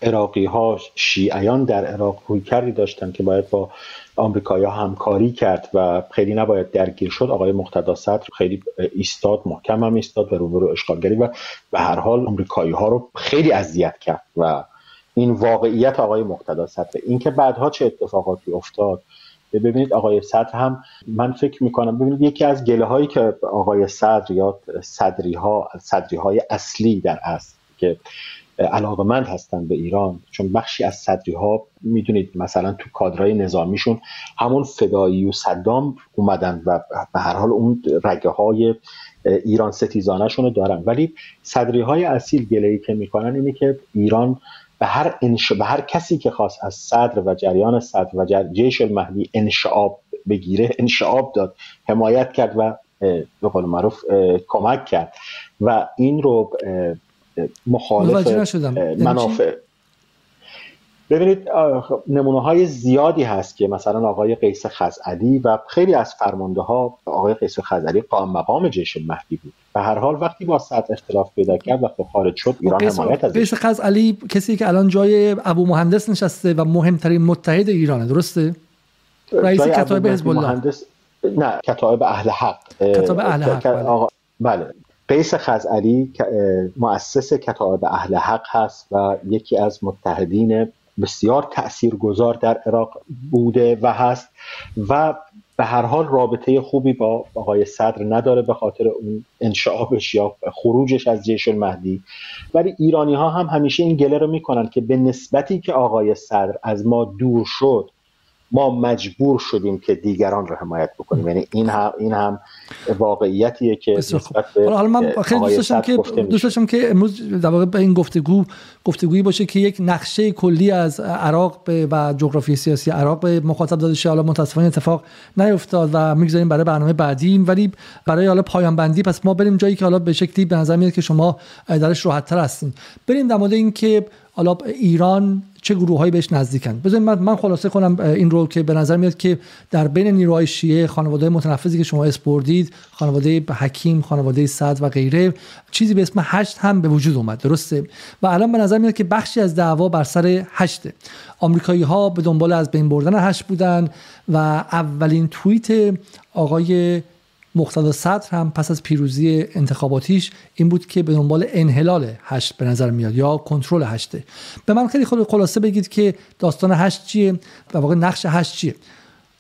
عراقی ها شیعیان در عراق روی کردی داشتن که باید با آمریکایی ها همکاری کرد و خیلی نباید درگیر شد. آقای مقتدا صدر خیلی ایستاد محکم هم ایستاد و روبرو اشغالگری و به هر حال آمریکایی ها رو خیلی اذیت کرد و این واقعیت آقای مقتدا صدر. اینکه بعدها چه اتفاقاتی افتاد ببینید آقای صدر هم من فکر می‌کنم ببینید یکی از گله هایی که آقای صدر یا صدری ها صدری های اصلی در است که علاقمند هستن به ایران چون بخشی از صدری ها می‌دونید مثلا تو کادرهای نظامیشون همون فدایی و صدام اومدن و به هر حال اون رگه های ایران ستیزانشون رو دارن. ولی صدری های اصیل گله که می‌کنن اینه که ایران به هر, انش... به هر کسی که خواست از صدر و جریان صدر و جر... جیش المهدی انشعاب بگیره انشعاب داد حمایت کرد و به قول معروف کمک کرد. و این رو مخالف منافع ببینید نمونه های زیادی هست که مثلا آقای قیس خزعلی و خیلی از فرمانده ها آقای قیس خزعلی قام مقام جیش مهدی بود. به هر حال وقتی با سطح اختلاف پیدا کرد و خارج شد ایران حمایت از قیس خزعلی کسی که الان جای ابو مهندس نشسته و مهمترین متحد ایرانه درسته؟ رئیس کتاب حزب الله. نه کتاب اهل حق. کتاب اهل حق بله. بله. قیس خزعلی مؤسس کتاب اهل حق هست و یکی از متحدین بسیار تاثیرگذار در عراق بوده و هست و به هر حال رابطه خوبی با آقای صدر نداره به خاطر اون انشعابش یا خروجش از جیش المهدی. ولی ایرانی ها هم همیشه این گله رو می‌کنن که به نسبتی که آقای صدر از ما دور شد ما مجبور شدیم که دیگران رو حمایت بکنیم. یعنی این هم این هم واقعیتیه که نسبت به حالا من خیلی دوست داشتم که دوست داشتم که امروز در واقع به این گفتگو گفتگویی باشه که یک نقشه کلی از عراق و جغرافی سیاسی عراق به مخاطب داده شه. حالا متاسفانه اتفاق نیفتاد و می‌گذاریم برای برنامه بعدی ولی برای حالا پایان بندی پس ما بریم جایی که حالا به شکلی به نظر میاد که شما درش راحت تر هستین. بریم در مورد اینکه حالا ایران چه گروههایی بهش نزدیکن. بذارید من, من خلاصه کنم این رو که به نظر میاد که در بین نیروهای شیعه خانواده متنفذی که شما اسپردید خانواده حکیم خانواده صد و غیره چیزی به اسم هشت هم به وجود اومد. درسته؟ و الان به نظر میاد که بخشی از دعوا بر سر هشته. آمریکایی ها به دنبال از بین بردن هشت بودن و اولین توییت آقای مقتدا صدر هم پس از پیروزی انتخاباتیش این بود که به دنبال انحلال هشت به نظر میاد یا کنترل هشته. به من خیلی خلاصه بگید که داستان هشت چیه و واقع نقش هشت چیه.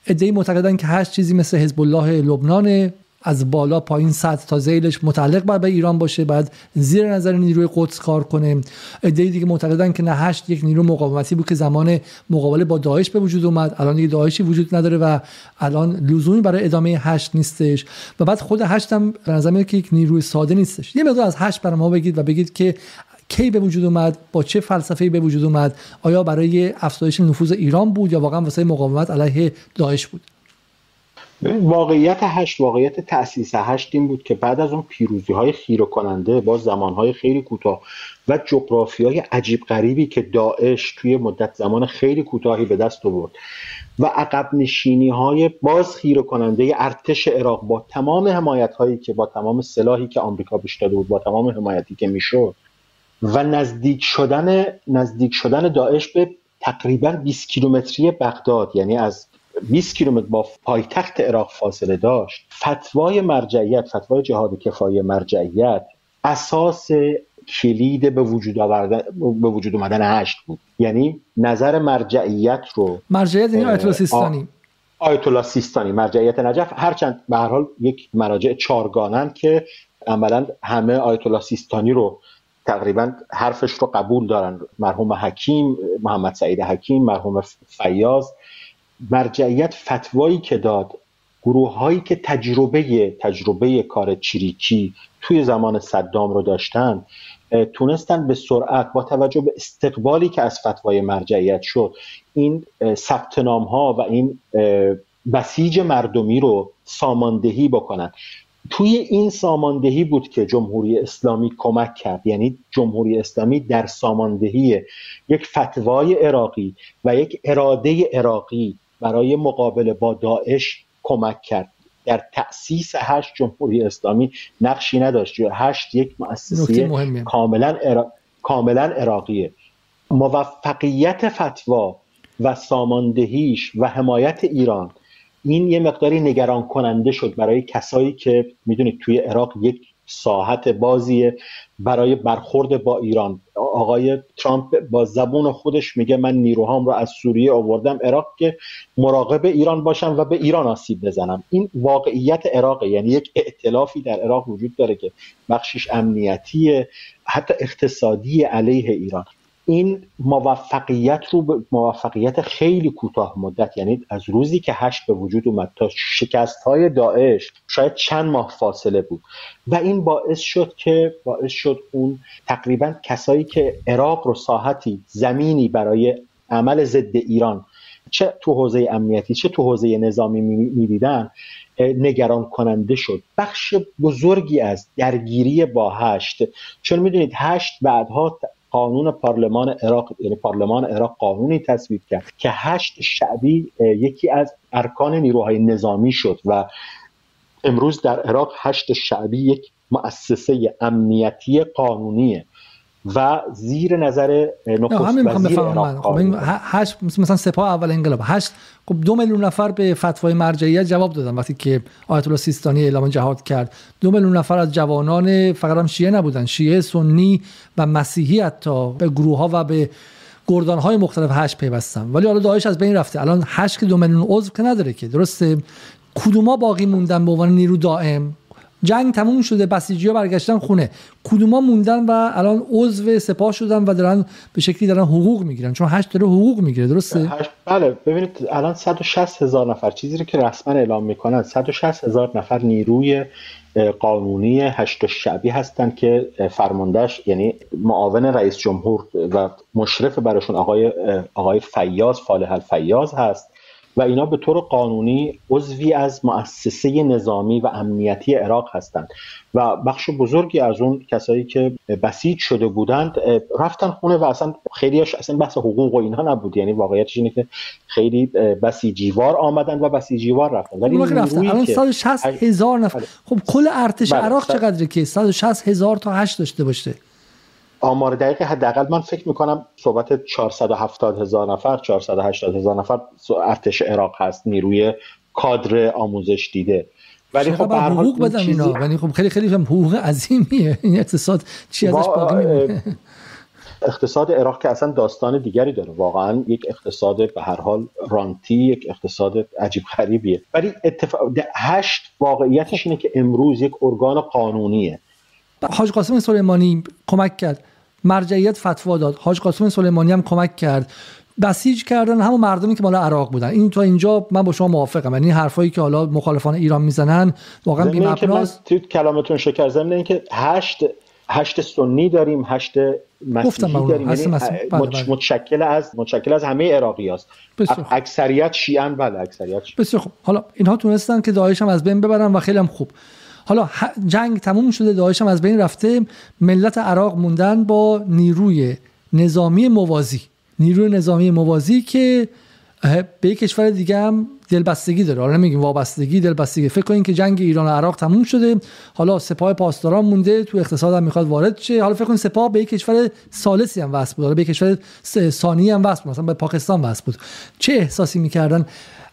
ادعی معتقدن که هشت چیزی مثل حزب الله لبنان از بالا پایین سطح تا زیلش متعلق باید به ایران باشه بعد زیر نظر نیروی قدس کار کنه. ایده دیگه معتقدن که نه هشت یک نیرو مقاومتی بود که زمان مقابله با داعش به وجود اومد. الان دیگه داعشی وجود نداره و الان لزومی برای ادامه هشت نیستش. و بعد خود هشت هم به نظر که یک نیروی ساده نیستش. یه مقدار از هشت برای ما بگید و بگید که کی به وجود اومد با چه فلسفه‌ای به وجود اومد آیا برای افزایش نفوذ ایران بود یا واقعا واسه مقاومت علیه داعش بود؟ واقعیت هشت واقعیت تأسیس هشت این بود که بعد از اون پیروزی های خیره کننده با زمان های خیلی کوتاه و جغرافی های عجیب غریبی که داعش توی مدت زمان خیلی کوتاهی به دست آورد و عقب نشینی های باز خیره کننده ارتش عراق با تمام حمایت هایی که با تمام سلاحی که آمریکا بهش داده بود با تمام حمایتی که می‌شد و نزدیک شدن نزدیک شدن داعش به تقریبا 20 کیلومتری بغداد یعنی از 20 کیلومتر با پایتخت عراق فاصله داشت. فتوای مرجعیت فتوای جهاد کفایی مرجعیت اساس کلید به وجود آوردن به وجود اومدن هشت بود. یعنی نظر مرجعیت رو مرجعیت یعنی آیت الله سیستانی. آیت الله سیستانی مرجعیت نجف. هرچند به هر حال یک مراجع چارگانن که عملا همه آیت الله سیستانی رو تقریبا حرفش رو قبول دارن. مرحوم حکیم محمد سعید حکیم مرحوم فیاض مرجعیت فتوایی که داد گروه هایی که تجربه تجربه کار چریکی توی زمان صدام رو داشتن تونستن به سرعت با توجه به استقبالی که از فتوای مرجعیت شد این ثبت ها و این بسیج مردمی رو ساماندهی بکنن. توی این ساماندهی بود که جمهوری اسلامی کمک کرد. یعنی جمهوری اسلامی در ساماندهی یک فتوای عراقی و یک اراده عراقی برای مقابله با داعش کمک کرد. در تأسیس هشت جمهوری اسلامی نقشی نداشت. هشت یک مؤسسه کاملا, کاملا عراقیه. موفقیت فتوا و ساماندهیش و حمایت ایران این یه مقداری نگران کننده شد برای کسایی که می‌دونید توی عراق یک ساحت بازیه برای برخورد با ایران. آقای ترامپ با زبون خودش میگه من نیروهام رو از سوریه آوردم عراق که مراقب ایران باشم و به ایران آسیب بزنم. این واقعیت عراقه. یعنی یک ائتلافی در عراق وجود داره که بخشش امنیتی حتی اقتصادی علیه ایران. این موفقیت رو به موفقیت خیلی کوتاه مدت یعنی از روزی که هشت به وجود اومد تا شکست های داعش شاید چند ماه فاصله بود. و این باعث شد که باعث شد اون تقریبا کسایی که عراق رو ساحتی زمینی برای عمل ضد ایران چه تو حوزه امنیتی چه تو حوزه نظامی می‌دیدن نگران کننده شد. بخش بزرگی از درگیری با هشت چون می‌دونید هشت بعدها قانون پارلمان عراق یعنی پارلمان عراق قانونی تصویب کرد که هشت شعبی یکی از ارکان نیروهای نظامی شد و امروز در عراق هشت شعبی یک مؤسسه امنیتی قانونیه. و زیر نظر نخست همین وزیر خب هشت مثلا سپاه اول انقلاب. هشت خب دو میلیون نفر به فتوای مرجعیت جواب دادن وقتی که آیت الله سیستانی اعلام جهاد کرد. دو میلیون نفر از جوانان فقط هم شیعه نبودن. شیعه سنی و مسیحی حتی به گروه ها و به گردان های مختلف هشت پیوستن. ولی حالا داعش از بین رفته. الان هشت که دو میلیون عضو که نداره که. درسته؟ کدوما باقی موندن به عنوان نیرو دائم؟ جنگ تموم شده بسیجی ها برگشتن خونه. کدوما موندن و الان عضو سپاه شدن و دارن به شکلی دارن حقوق می‌گیرن؟ چون هشت داره حقوق می‌گیره درسته؟ بله ببینید الان 160 هزار نفر چیزی رو که رسما اعلام می‌کنن 160 هزار نفر نیروی قانونی هشت شعبی هستند که فرماندهش یعنی معاون رئیس جمهور و مشرف براشون آقای آقای فیاض فالح الفیاض هست. و اینا به طور قانونی عضوی از مؤسسه نظامی و امنیتی عراق هستند. و بخش بزرگی از اون کسایی که بسیج شده بودند رفتن خونه و اصلا خیلیش اصلا بحث حقوق و اینها نبود. یعنی واقعیتش اینه که خیلی بسیجیوار آمدن و بسیجیوار رفتن. ولی رفتن. الان 160 هزار نفر بله. خب کل ارتش بله. عراق چقدره که؟ 160 هزار تا 8 داشته باشه. آمار دقیق حداقل من فکر می‌کنم صحبت 470 هزار نفر 480 هزار نفر ارتش عراق هست نیروی کادر آموزش دیده. ولی خب به حقوق بدن اینا؟ ولی خب خیلی خیلی هم حقوق عظیمیه. این اقتصاد چی ازش باقی میمونه؟ اقتصاد عراق که اصلا داستان دیگری داره. واقعا یک اقتصاد به هر حال رانتی یک اقتصاد عجیب غریبیه. ولی اتفاق هشت واقعیتش اینه که امروز یک ارگان قانونیه. حاج قاسم سلیمانی کمک کرد. مرجعیت فتوا داد. حاج قاسم سلیمانی هم کمک کرد. بسیج کردن همون مردمی که مال عراق بودن. این تا اینجا من با شما موافقم. یعنی حرفایی که حالا مخالفان ایران می‌زنن واقعا بی مبناست تو کلامتون شکر زمین اینکه هشت هشت سنی داریم هشت مسیحی داریم. یعنی بله، بله. متشکل از متشکل از همه عراقی هست اکثریت شیعن بله اکثریت شیعن. بسیار خوب. حالا اینها تونستن که داعش هم از بین ببرن و خیلی هم خوب. حالا جنگ تموم شده داعش هم از بین رفته. ملت عراق موندن با نیروی نظامی موازی. نیروی نظامی موازی که به یک کشور دیگه هم دلبستگی داره. حالا نمیگیم وابستگی دلبستگی. فکر کنین که جنگ ایران و عراق تموم شده. حالا سپاه پاسداران مونده. تو اقتصاد هم می‌خواد وارد شه. حالا فکر کنین سپاه به یک کشور ثالثی هم وصل بود. حالا به یک کشور ثانی هم وصل بود. مثلا به پاکستان وصل بود. چه احساسی می‌کردن؟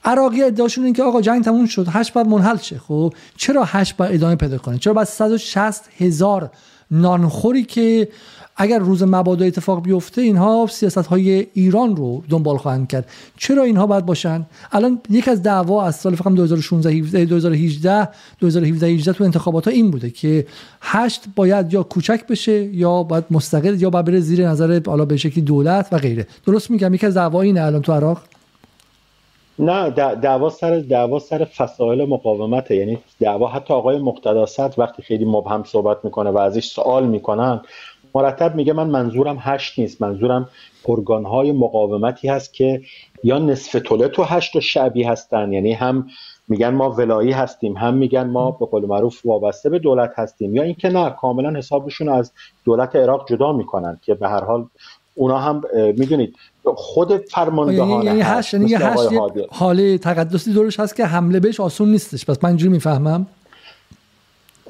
عراقی ادعاشون این که آقا جنگ تموم شد هشت بعد منحل شه. خب چرا هشت بعد ادامه پیدا کنه؟ چرا بعد 160 هزار نانخوری که اگر روز مبادا اتفاق بیفته اینها سیاست های ایران رو دنبال خواهند کرد. چرا اینها باید باشن؟ الان یک از دعوا از سال فقط 2016 2018 2017 18 تو انتخابات ها این بوده که هشت باید یا کوچک بشه یا باید مستقل یا باید بره زیر نظر حالا به شکلی دولت و غیره. درست میگم؟ یک از دعوا اینه الان تو عراق. نه دعوا سر دعوا سر فسایل مقاومته. یعنی دعوا حتی آقای مقتداست وقتی خیلی مبهم صحبت می‌کنه و ازش سوال می‌کنن مرتب میگه من منظورم هشت نیست. منظورم ارگانهای مقاومتی هست که یا نصف طولت و هشت و شعبی هستن. یعنی هم میگن ما ولایی هستیم هم میگن ما به قول معروف وابسته به دولت هستیم. یا اینکه نه کاملا حسابشون از دولت عراق جدا می‌کنن که به هر حال اونا هم می‌دونید خود فرماندهان یعنی هشت یعنی هشت حال تقدسی دورش هست که حمله بهش آسون نیستش. پس من اینجوری می‌فهمم.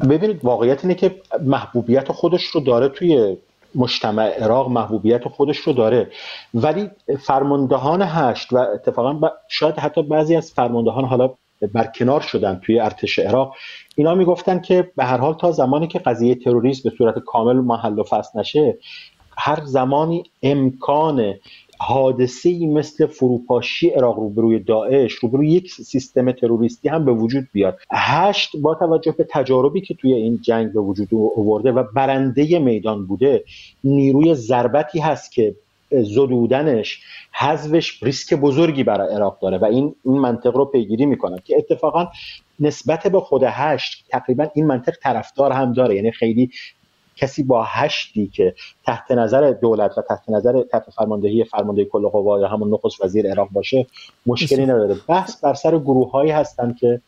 ببینید واقعیت اینه که محبوبیت خودش رو داره توی مجتمع عراق محبوبیت خودش رو داره. ولی فرماندهان هشت و اتفاقا شاید حتی بعضی از فرماندهان حالا برکنار شدن توی ارتش عراق. اینا می‌گفتن که به هر حال تا زمانی که قضیه تروریسم به صورت کامل محل و فصل نشه هر زمانی امکان حادثه ای مثل فروپاشی عراق روبروی داعش روبروی یک سیستم تروریستی هم به وجود بیاد. هشت با توجه به تجاربی که توی این جنگ به وجود آورده و برنده میدان بوده نیروی ضربتی هست که زدودنش حذفش ریسک بزرگی برای عراق داره و این این منطق رو پیگیری می‌کنن که اتفاقا نسبت به خود هشت تقریبا این منطق طرفدار هم داره. یعنی خیلی کسی با هشتی که تحت نظر دولت و تحت نظر تحت فرماندهی فرمانده کل قوا یا همون نخست وزیر عراق باشه مشکلی نداره. بحث بر سر گروه هایی هستن که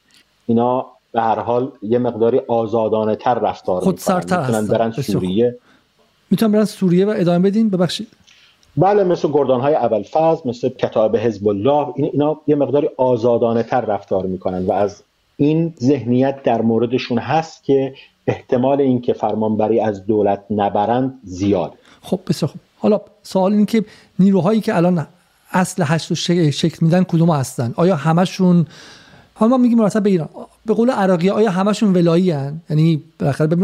اینا به هر حال یه مقداری آزادانه تر رفتار خود سرتر هستن. برن سوریه. می‌تونن برن سوریه و ادامه بدین؟ ببخشید. بله مثل گردان های اول فاز مثل کتاب حزب الله اینا یه مقداری آزادانه تر رفتار می‌کنن و از این ذهنیت در موردشون هست که احتمال اینکه فرمانبری از دولت نبرند زیاد خب بسیار خوب. حالا سوال این که نیروهایی که الان اصل هشت رو شکل میدن کدوم هستن؟ آیا همشون حالا ما میگیم مرتب به ایران. به قول عراقی آیا همشون ولایی هن؟ یعنی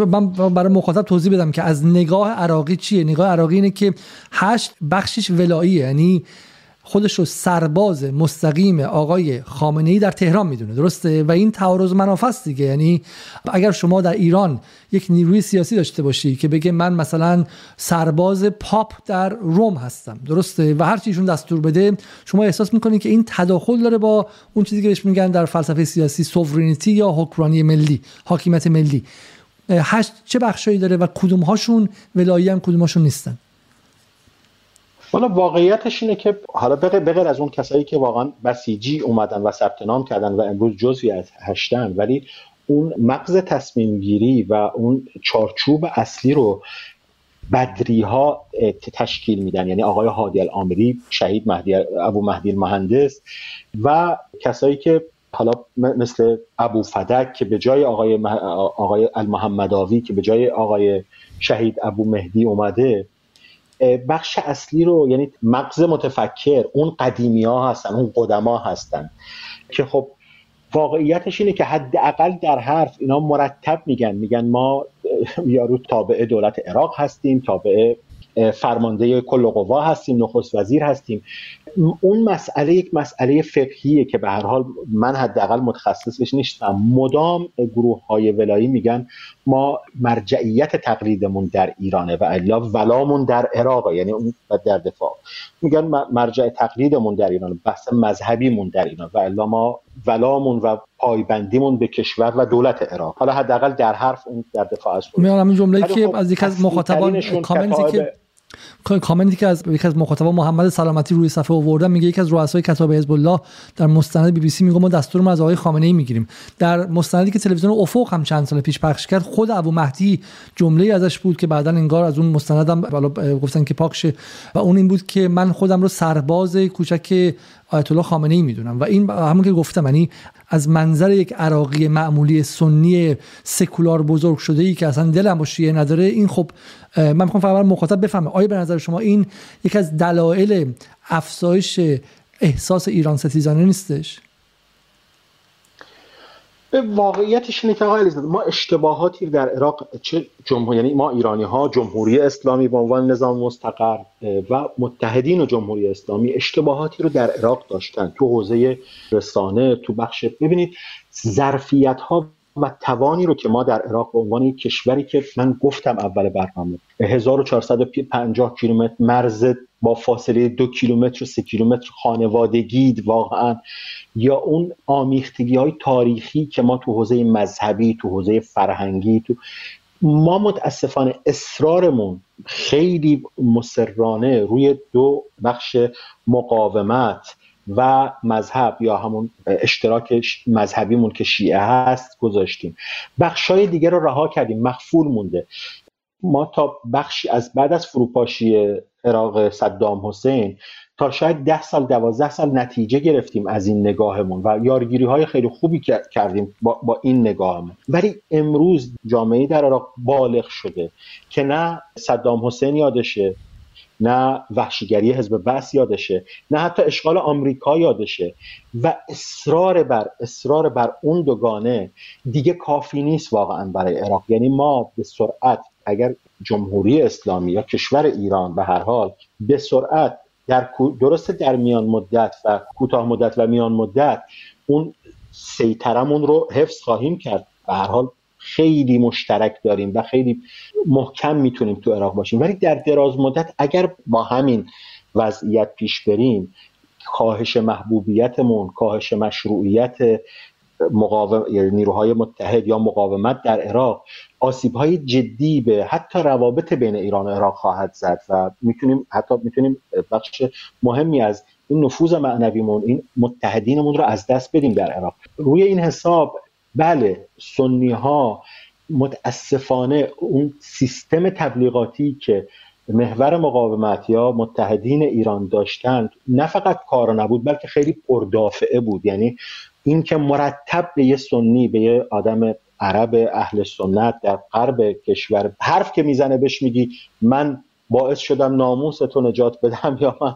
من برای مخاطب توضیح بدم که از نگاه عراقی چیه؟ نگاه عراقی اینه که هشت بخشش ولاییه. یعنی خودش رو سرباز مستقیم آقای خامنه ای در تهران می‌دونه. درسته؟ و این تعارض منافع است دیگه. یعنی اگر شما در ایران یک نیروی سیاسی داشته باشی که بگه من مثلا سرباز پاپ در روم هستم درسته؟ و هر چیشون دستور بده شما احساس می‌کنید که این تداخل داره با اون چیزی که بهش میگن در فلسفه سیاسی سوورینیتی یا حکمرانی ملی حاکمیت ملی. هشت چه بخشایی داره و کدوم هاشون ولایی هم کدوم هاشون نیستن. حالا واقعیتش اینه که حالا بغیر از اون کسایی که واقعا بسیجی اومدن و ثبت نام کردن و امروز جزوی از هشتن ولی اون مغز تصمیم گیری و اون چارچوب اصلی رو بدری ها تشکیل میدن یعنی آقای هادی الامری شهید مهدی ابو مهدی مهندس و کسایی که حالا مثل ابو فدک که به جای آقای. آقای المحمداوی که به جای آقای شهید ابو مهدی اومده بخش اصلی رو یعنی مغز متفکر اون قدیمی ها هستن اون قدما هستن. که خب واقعیتش اینه که حداقل در حرف اینا مرتب میگن. میگن ما یارو تابع دولت عراق هستیم تابع فرمانده کل قوا هستیم نخست وزیر هستیم. اون مسئله یک مسئله فقهیه که به هر حال من حداقل متخصصش نیستم. مدام گروه های ولایی میگن ما مرجعیت تقلیدمون در ایرانه و الا ولامون در عراق یعنی اون در دفاع. میگن مرجع تقلیدمون در ایران بحث مذهبیمون در ایران و الا ما ولامون و پایبندیمون به کشور و دولت عراق. حالا حداقل در حرف اون در دفاع از میارم این جمله که خب از یک از مخاطبان کامنتی که کامنتی که از یکی از مخاطبان محمد سلامتی روی صفحه آوردن میگه یکی از رؤسای کتاب حزب الله در مستند بی بی سی میگه ما دستور ما از آقای خامنه ای می‌گیریم. در مستندی که تلویزیون افق هم چند سال پیش پخش کرد خود ابو مهدی جمله ازش بود که بعدا انگار از اون مستندم گفتن که پاکشه. و اون این بود که من خودم رو سرباز کوچک آیت الله خامنه ای می‌دونم. و این همون که گفتم یعنی از منظر یک عراقی معمولی سنی سکولار بزرگ شده ای که اصلا دلم شیعه نداره این خب من می‌خوام فقط مخاطب بفهمه آیا به نظر شما این یکی از دلایل افزایش احساس ایران ستیزانه نیستش؟ به واقعیتش اینه که ما اشتباهاتی در عراق چه جمهور یعنی ما ایرانی ها جمهوری اسلامی به عنوان نظام مستقر و متحدین و جمهوری اسلامی اشتباهاتی رو در عراق داشتن. تو حوزه رسانه تو بخش ببینید ظرفیت ها و توانی رو که ما در عراق به عنوان کشوری که من گفتم اول برنامه 1450 کیلومتر مرز با فاصله دو کیلومتر و سه کیلومتر خانوادگی واقعا یا اون آمیختگی های تاریخی که ما تو حوزه مذهبی تو حوزه فرهنگی تو ما متاسفانه اصرارمون خیلی مسررانه روی دو بخش مقاومت و مذهب یا همون اشتراک مذهبیمون که شیعه هست گذاشتیم. بخشای دیگه رو رها کردیم. مخفول مونده. ما تا بخشی از بعد از فروپاشی عراق صدام حسین تا شاید ده سال دوازده سال نتیجه گرفتیم از این نگاهمون و یارگیری های خیلی خوبی کردیم با, با این نگاهمون. ولی امروز جامعه در عراق بالغ شده که نه صدام حسین یادشه نه وحشیگری حزب بس یادشه نه حتی اشغال آمریکا یادشه. و اصرار بر اصرار بر اون دوگانه دیگه کافی نیست واقعا برای عراق. یعنی ما به سرعت اگر جمهوری اسلامی یا کشور ایران به هر حال به سرعت در درست در میان مدت و کوتاه مدت و میان مدت اون سیطرمون رو حفظ خواهیم کرد. به هر حال خیلی مشترک داریم و خیلی محکم می‌تونیم تو عراق باشیم. ولی در دراز مدت اگر با همین وضعیت پیش بریم کاهش محبوبیتمون کاهش مشروعیت مقاوم یعنی نیروهای متحد یا مقاومت در عراق آسیب های جدی به حتی روابط بین ایران و عراق خواهد زد و می‌تونیم حتی می‌تونیم بخش مهمی از این نفوذ معنویمون این متحدینمون رو از دست بدیم در عراق. روی این حساب بله سنی ها متاسفانه اون سیستم تبلیغاتی که محور مقاومت یا متحدین ایران داشتند نه فقط کارا نبود بلکه خیلی پردافعه بود. یعنی این که مرتب به یه سنی به یه آدم عرب اهل سنت در غرب کشور حرف که می‌زنه بهش میگی من باعث شدم ناموس تو نجات بدم یا من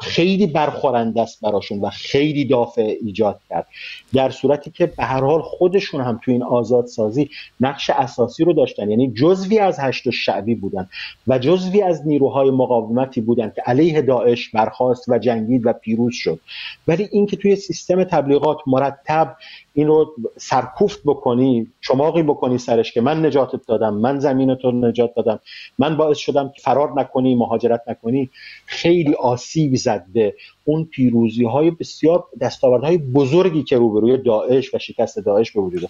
خیلی برخورنده است براشون و خیلی دافع ایجاد کرد. در صورتی که به هر حال خودشون هم تو این آزادسازی نقش اساسی رو داشتن. یعنی جزوی از هشت شعبی بودن و جزوی از نیروهای مقاومتی بودن که علیه داعش برخواست و جنگید و پیروز شد. ولی اینکه توی سیستم تبلیغات مرتب این رو سرکوفت بکنی چماقی بکنی سرش که من نجاتت دادم من زمین تو نجات دادم من باعث شدم فرار نکنی مهاجرت نکنی خیلی آسیب زد به اون پیروزی های بسیار های بزرگی که روبروی داعش و شکست داعش به وجود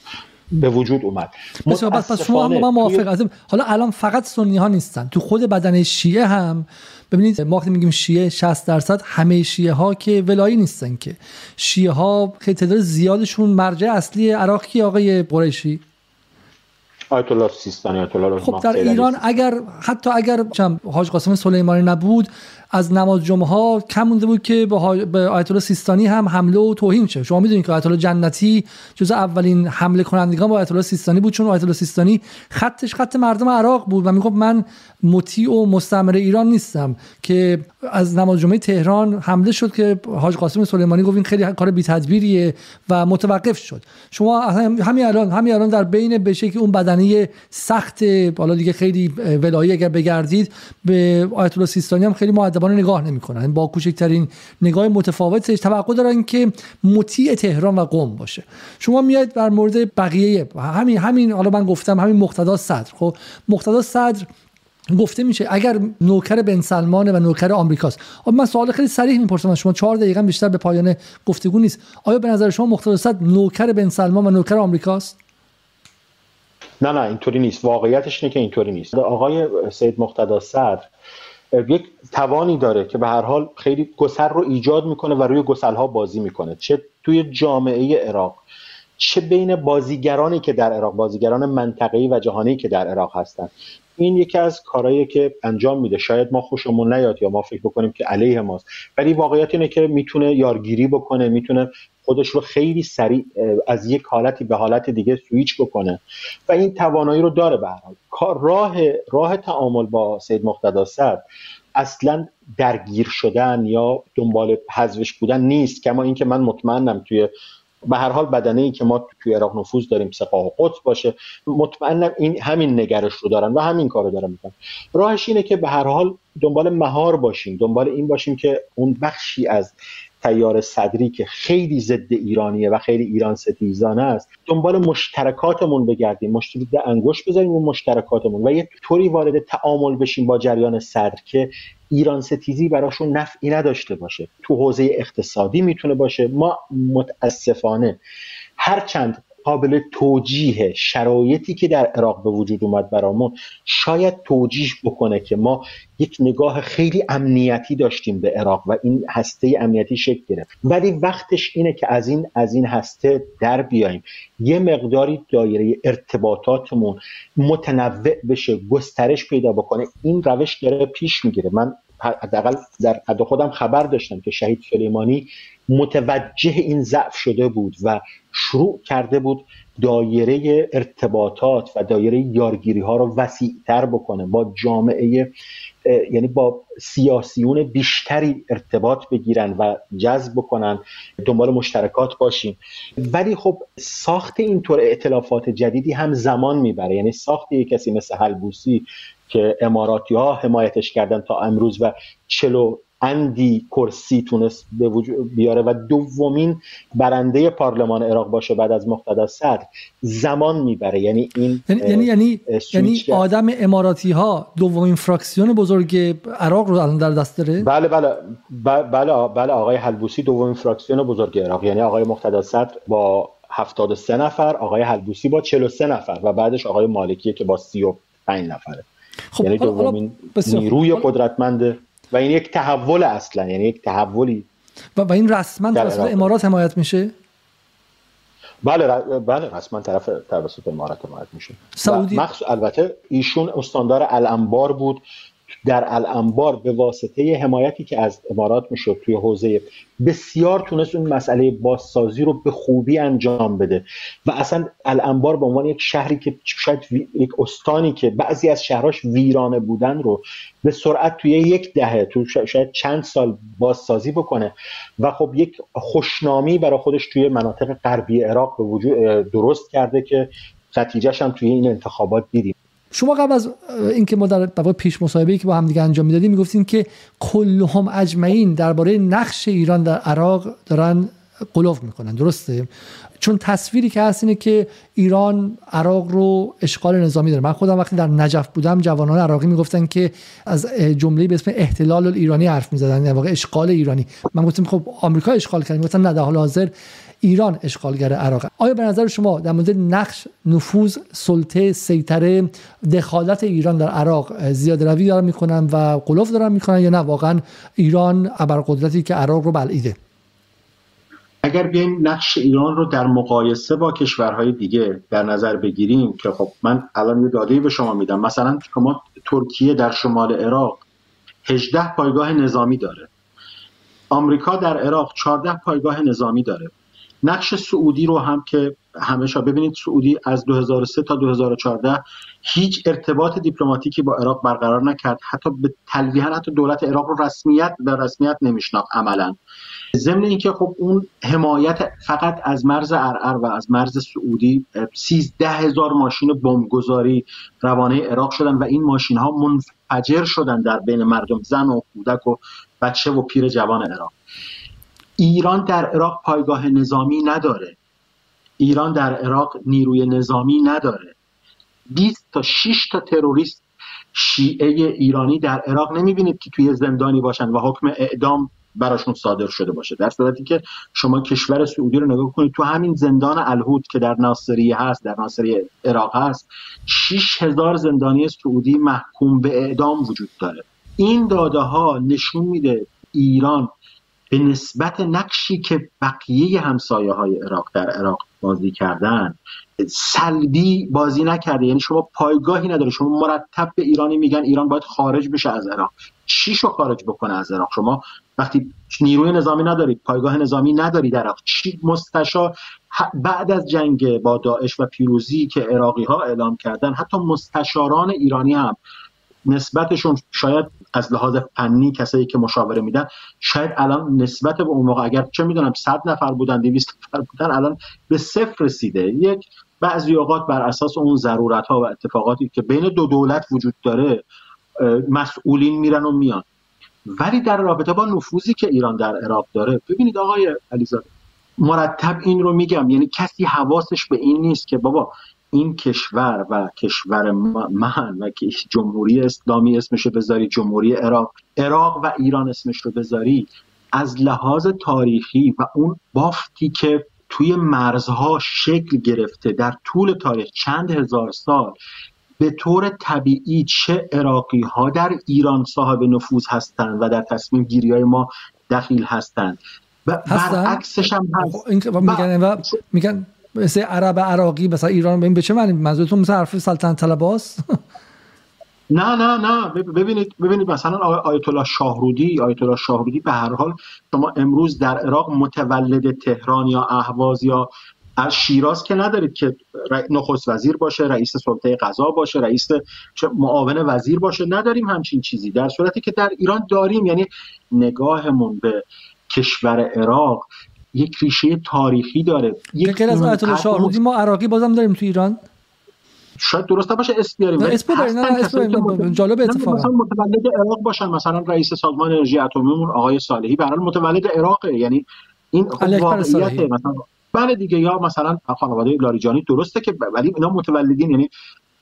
به وجود اومد. بسیار پس شما هم من موافق. حالا الان فقط سنی ها نیستن. تو خود بدن شیعه هم ببینید ما وقتی میگیم شیعه 60 درصد همه شیعه ها که ولایی نیستن که. شیعه ها خیلی تعداد زیادشون مرجع اصلی عراقی آقای قریشی. آیت الله سیستانی آیت الله خب در ایران اگر حتی اگر حاج قاسم سلیمانی نبود از نماز جمعه ها کم مونده بود که به آیت الله سیستانی هم حمله و توهین شه. شما می‌دونید که آیت الله جنتی جز اولین حمله کنندگان با آیت الله سیستانی بود چون آیت الله سیستانی خطش خط مردم عراق بود و می‌گفت من مطیع و مستمر ایران نیستم که از نماز جمعه تهران حمله شد که حاج قاسم سلیمانی گفت این خیلی کار بی تدبیریه و متوقف شد. شما همین الان همین الان در بین بشه که اون بدنه سخت حالا دیگه خیلی ولایی اگر بگردید به آیت الله سیستانی هم خیلی مؤدبانه نگاه نمی‌کنن. با کوچکترین نگاه متفاوتش توقع دارن که مطیع تهران و قم باشه. شما میاد در مورد بقیه همین همین حالا من گفتم همین مقتدا صدر. خب مقتدا صدر گفته میشه اگر نوکر بن سلمانه و نوکر آمریکاست. من سوال خیلی صریح می‌پرسم شما. چهار دقیقه بیشتر به پایان گفتگو نیست. آیا به نظر شما مختصر نوکر بن سلمان و نوکر آمریکاست؟ نه نه اینطوری نیست. واقعیتش اینه که اینطوری نیست. آقای سید مقتدا صدر یک توانی داره که به هر حال خیلی گسر رو ایجاد می‌کنه و روی ها بازی می‌کنه. چه توی جامعه عراق چه بین بازیگرانی که در عراق بازیگران منطقه‌ای و جهانی که در عراق هستند این یکی از کارهایی که انجام میده. شاید ما خوشمون نیاد یا ما فکر بکنیم که علیه ماست. ولی واقعیت اینه که می‌تونه یارگیری بکنه می‌تونه خودش رو خیلی سریع از یک حالتی به حالت دیگه سویچ بکنه. و این توانایی رو داره به کار راه راه تعامل با سید مقتدا اصلا درگیر شدن یا دنبال حذفش بودن نیست کما اینکه من مطمئنم توی به هر حال بدنه ای که ما توی عراق نفوذ داریم سپاه و قدس باشه مطمئنم این همین نگرش رو دارن و همین کارو دارن می‌کنن. راهش اینه که به هر حال دنبال مهار باشیم دنبال این باشیم که اون بخشی از تیار صدری که خیلی ضد ایرانیه و خیلی ایران ستیزانه است. دنبال مشترکاتمون بگردیم. مشترک انگوش بذاریم اون مشترکاتمون و یه طوری وارد تعامل بشیم با جریان صدر که ایران ستیزی براشون نفعی نداشته باشه. تو حوزه اقتصادی می‌تونه باشه. ما متاسفانه هرچند قابل توجیه شرایطی که در عراق به وجود اومد برامون شاید توجیه بکنه که ما یک نگاه خیلی امنیتی داشتیم به عراق و این هسته امنیتی شکل گرفت. ولی وقتش اینه که از این از این هسته در بیایم. یه مقداری دایره ارتباطاتمون متنوع بشه گسترش پیدا بکنه. این روش داره پیش می‌گیره. من حداقل در حد خودم خبر داشتم که شهید سلیمانی متوجه این ضعف شده بود و شروع کرده بود دایره ارتباطات و دایره یارگیری ها رو وسیعتر بکنه با جامعه یعنی با سیاسیون بیشتری ارتباط بگیرن و جذب بکنن دنبال مشترکات باشیم. ولی خب ساخت اینطور اعتلافات جدیدی هم زمان می‌بره. یعنی ساخت یک کسی مثل حلبوسی که اماراتی ها حمایتش کردن تا امروز و چلو اندی کرسی تونست به وجود بیاره و دومین برنده پارلمان عراق باشه بعد از مقتدا صدر. زمان می‌بره. یعنی این یعنی یعنی یعنی, یعنی آدم اماراتی ها دومین فراکسیون بزرگ عراق رو الان در دست داره؟ بله بله. بله بله آقای حلبوسی دومین فراکسیون بزرگ عراق. یعنی آقای مقتدا صدر با 73 نفر آقای حلبوسی با 43 نفر و بعدش آقای مالکی که با 35 نفره. خب یعنی دومین نیروی قدرتمند و این یک تحول اصلا یعنی یک تحولی و, و این رسما توسط امارات حمایت میشه؟ بله بله رسما طرف توسط امارات حمایت میشه. سعودی؟ مخصوص البته ایشون استاندار الانبار بود. در الانبار به واسطه حمایتی که از امارات می‌شد توی حوزه بسیار تونست اون مسئله بازسازی رو به خوبی انجام بده. و اصلا الانبار به عنوان یک شهری که شاید یک استانی که بعضی از شهرهاش ویرانه بودن رو به سرعت توی یک دهه تو شاید چند سال بازسازی بکنه. و خب یک خوشنامی برای خودش توی مناطق غربی عراق به وجود درست کرده که نتیجهش هم توی این انتخابات دیدیم. شما قبل از اینکه ما در پیش مصاحبه‌ای که با هم دیگه انجام می‌دادیم می‌گفتیم که کلهم اجمعین درباره نقش ایران در عراق دارن قلوف می‌کنن. درسته؟ چون تصویری که هست اینه که ایران عراق رو اشغال نظامی داره. من خودم وقتی در نجف بودم جوانان عراقی می‌گفتن که از جمله به اسم احتلال ایرانی حرف می‌زدن در واقع اشغال ایرانی. من گفتم خب آمریکا اشغال کرد گفتن نه در حال حاضر ایران اشغالگر عراق آیا به نظر شما در مورد نقش نفوذ سلطه سیطره دخالت ایران در عراق زیاده روی دارن می‌کنن و قلوف دارن می‌کنن یا نه؟ واقعا ایران ابرقدرتی که عراق رو بلعیده. اگر بیایم نقش ایران رو در مقایسه با کشورهای دیگه در نظر بگیریم که خب من الان یه داده به شما میدم. مثلا شما ترکیه در شمال عراق 18 پایگاه نظامی داره. آمریکا در عراق 14 پایگاه نظامی داره. نقش سعودی رو هم که همیشه ببینید سعودی از 2003 تا 2014 هیچ ارتباط دیپلماتیکی با عراق برقرار نکرد. حتی به تلویحا حتی دولت عراق رو رسمیت به رسمیت نمیشناخت عملا. ضمن اینکه خب اون حمایت فقط از مرز ارعر و از مرز سعودی 13 هزار ماشین بمبگذاری روانه عراق شدن و این ماشین ها منفجر شدن در بین مردم زن و کودک و بچه و پیر جوان عراق. ایران در عراق پایگاه نظامی نداره. ایران در عراق نیروی نظامی نداره. 20 تا 6 تا تروریست شیعه ایرانی در عراق نمی‌بینید که توی زندانی باشن و حکم اعدام براشون صادر شده باشه. در صورتی که شما کشور سعودی رو نگاه کنید تو همین زندان الهود که در ناصریه هست در ناصریه عراق هست 6000 زندانی سعودی محکوم به اعدام وجود داره. این داده ها نشون میده ایران به نسبت نقشی که بقیه همسایه های عراق در عراق بازی کردن سلبی بازی نکرده. یعنی شما پایگاهی نداره. شما مرتب به ایرانی میگن ایران باید خارج بشه از عراق. چی شو خارج بکنه از عراق؟ شما وقتی نیروی نظامی ندارید پایگاه نظامی ندارید در عراق چی مستشار بعد از جنگ با داعش و پیروزی که عراقی ها اعلام کردن حتی مستشاران ایرانی هم نسبتشون شاید از لحاظ فنی کسایی که مشاوره میدن شاید الان نسبت به اون موقع اگر چه می‌دونم 100 نفر بودن 200 نفر بودن الان به صفر رسیده. یک بعضی اوقات بر اساس اون ضرورت ها و اتفاقاتی که بین دو دولت وجود داره مسئولین میرن و میان. ولی در رابطه با نفوذی که ایران در عراق داره ببینید آقای علیزاده مرتب این رو میگم یعنی کسی حواسش به این نیست که بابا این کشور و کشور من و جمهوری اسلامی اسمش رو بذاری جمهوری عراق. عراق و ایران اسمش رو بذاری. از لحاظ تاریخی و اون بافتی که توی مرزها شکل گرفته در طول تاریخ چند هزار سال به طور طبیعی چه عراقی ها در ایران صاحب نفوذ هستند و در تصمیم گیری های ما دخیل هستند. و برعکسش هم هست. خب، میگن, و میگن مثل عرب عراقی مثلا ایران ببین به چه معنی؟ منظورتون مثل حرف سلطنت طلباس؟ نه نه نه. ببینید ببینید مثلا آیت الله شاهرودی آیت الله شاهرودی به هر حال شما امروز در عراق متولد تهران یا اهواز یا از شیراز که ندارید که نخست وزیر باشه رئیس سلطه قضا باشه رئیس معاون وزیر باشه. نداریم همچین چیزی. در صورتی که در ایران داریم. یعنی نگاهمون به کشور عراق یک ریشه تاریخی داره. یک از آیت الله ما عراقی بازم داریم تو ایران. شاید درست باشه اسم بیاریم. اسم بیاریم نه اسم جالب اتفاقا. مثلا متولد عراق باشن. مثلا رئیس سازمان انرژی اتمی آقای صالحی به متولد عراقه. یعنی این واقعیت مثلا. بله دیگه یا مثلا خانواده لاریجانی. درسته که ولی اینا متولدین یعنی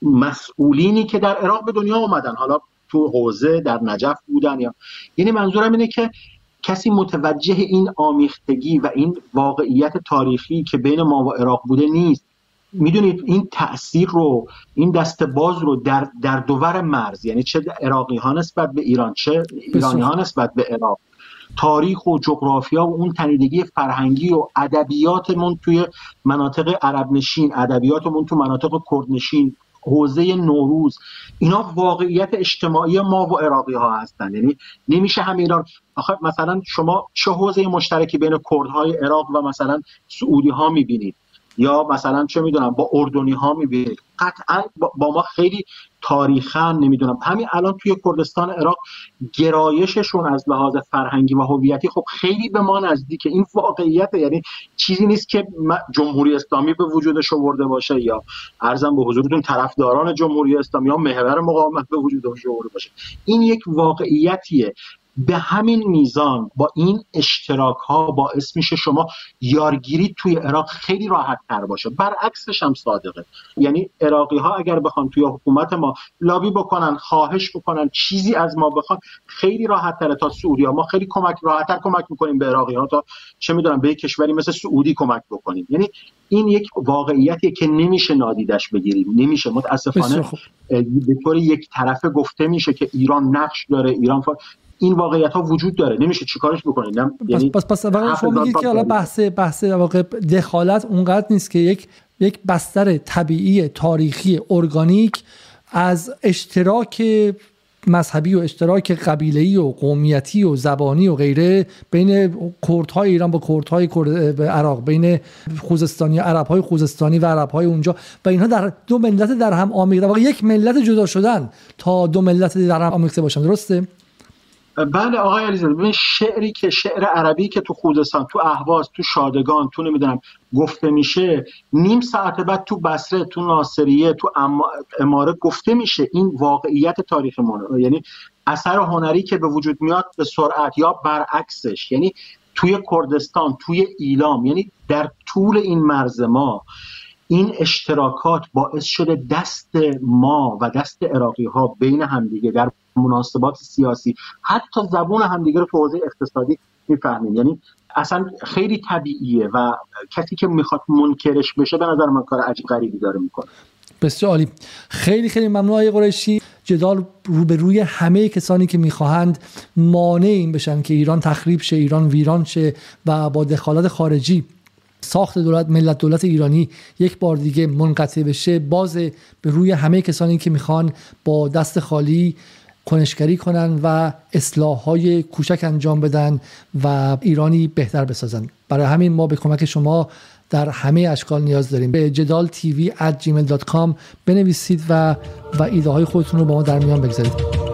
مسئولینی که در عراق به دنیا اومدن. حالا تو حوزه در نجف بودن یا یعنی منظورم اینه که کسی متوجه این آمیختگی و این واقعیت تاریخی که بین ما و عراق بوده نیست. می‌دونید این تاثیر رو این دست باز رو در در دوور مرز یعنی چه عراقی ها نسبت به ایران چه ایرانی ها نسبت به عراق. تاریخ و جغرافیا و اون تنیدگی فرهنگی و ادبیاتمون توی مناطق عرب نشین ادبیاتمون تو مناطق کردنشین حوزه نوروز. اینا واقعیت اجتماعی ما و عراقی ها هستن. یعنی نمیشه هم ایران آخه مثلا شما چه حوزه مشترکی بین کردهای عراق و مثلا سعودی ها می‌بینید؟ یا مثلا چه می‌دونم با اردنی ها می‌بینید قطعا با ما خیلی تاریخا نمی‌دونم. همین الان توی کردستان عراق گرایششون از لحاظ فرهنگی و هویتی خب خیلی به ما نزدیکه. این واقعیت یعنی چیزی نیست که جمهوری اسلامی به وجودش آورده باشه یا ارزم به حضورتون طرفداران جمهوری اسلامی یا محور مقاومت به وجودش آورده باشه. این یک واقعیتیه. به همین میزان با این اشتراک ها باعث میشه شما یارگیری توی عراق خیلی راحت تر باشه. برعکسش هم صادقه. یعنی عراقی ها اگر بخوان توی حکومت ما لابی بکنن خواهش بکنن چیزی از ما بخوان خیلی راحت تره تا سعودی ها ما خیلی کمک راحتتر کمک می‌کنیم به عراقی ها تا چه می‌دونم به کشوری مثل سعودی کمک بکنیم. یعنی این یک واقعیتیه که نمیشه نادیدش بگیریم. نمیشه. متاسفانه به طور یک طرفه گفته میشه که ایران نقش داره ایران این واقعیت ها وجود داره. نمیشه چیکارش بکنید یعنی پس پس پس شما میگید که حالا بحث بحث واقع دخالت اونقدر نیست که یک یک بستر طبیعی تاریخی ارگانیک از اشتراک مذهبی و اشتراک قبیله‌ای و قومیتی و زبانی و غیره بین کردهای ایران با کردهای کرد عراق بین خوزستانی عربهای خوزستانی و عربهای اونجا و اینها در دو ملت در هم آمیخته. واقعا یک ملت جدا شدن تا دو ملت در هم آمیخته باشن. درسته؟ بله آقای علیزاده ببین شعری که شعر عربی که تو خوزستان تو اهواز تو شادگان تو نمی‌دونم گفته میشه نیم ساعت بعد تو بصره تو ناصریه تو اماره گفته میشه این واقعیت تاریخ ما یعنی اثر هنری که به وجود میاد به سرعت یا برعکسش. یعنی توی کردستان توی ایلام یعنی در طول این مرز ما این اشتراکات باعث شده دست ما و دست عراقی ها بین همدیگه در مناسبات سیاسی حتی زبون همدیگه رو تو حوزه اقتصادی می‌فهمیم. یعنی اصلا خیلی طبیعیه و کسی که می‌خواد منکرش بشه به نظر من کار عجیب غریبی داره می‌کنه. بسیار عالی. خیلی خیلی ممنون آقای قریشی. جدال رو به روی همه کسانی که می‌خواهند مانع این بشن که ایران تخریب شه ایران ویران شه و با دخالت خارجی ساخت دولت ملت دولت ایرانی یک بار دیگه منقطع بشه. باز به روی همه کسانی که می‌خوان با دست خالی کنشگری کنن و اصلاح های کوچک انجام بدن و ایرانی بهتر بسازن. برای همین ما به کمک شما در همه اشکال نیاز داریم. به جدال تیوی gmail.com بنویسید و و ایده های خودتون رو با ما در میان بگذارید.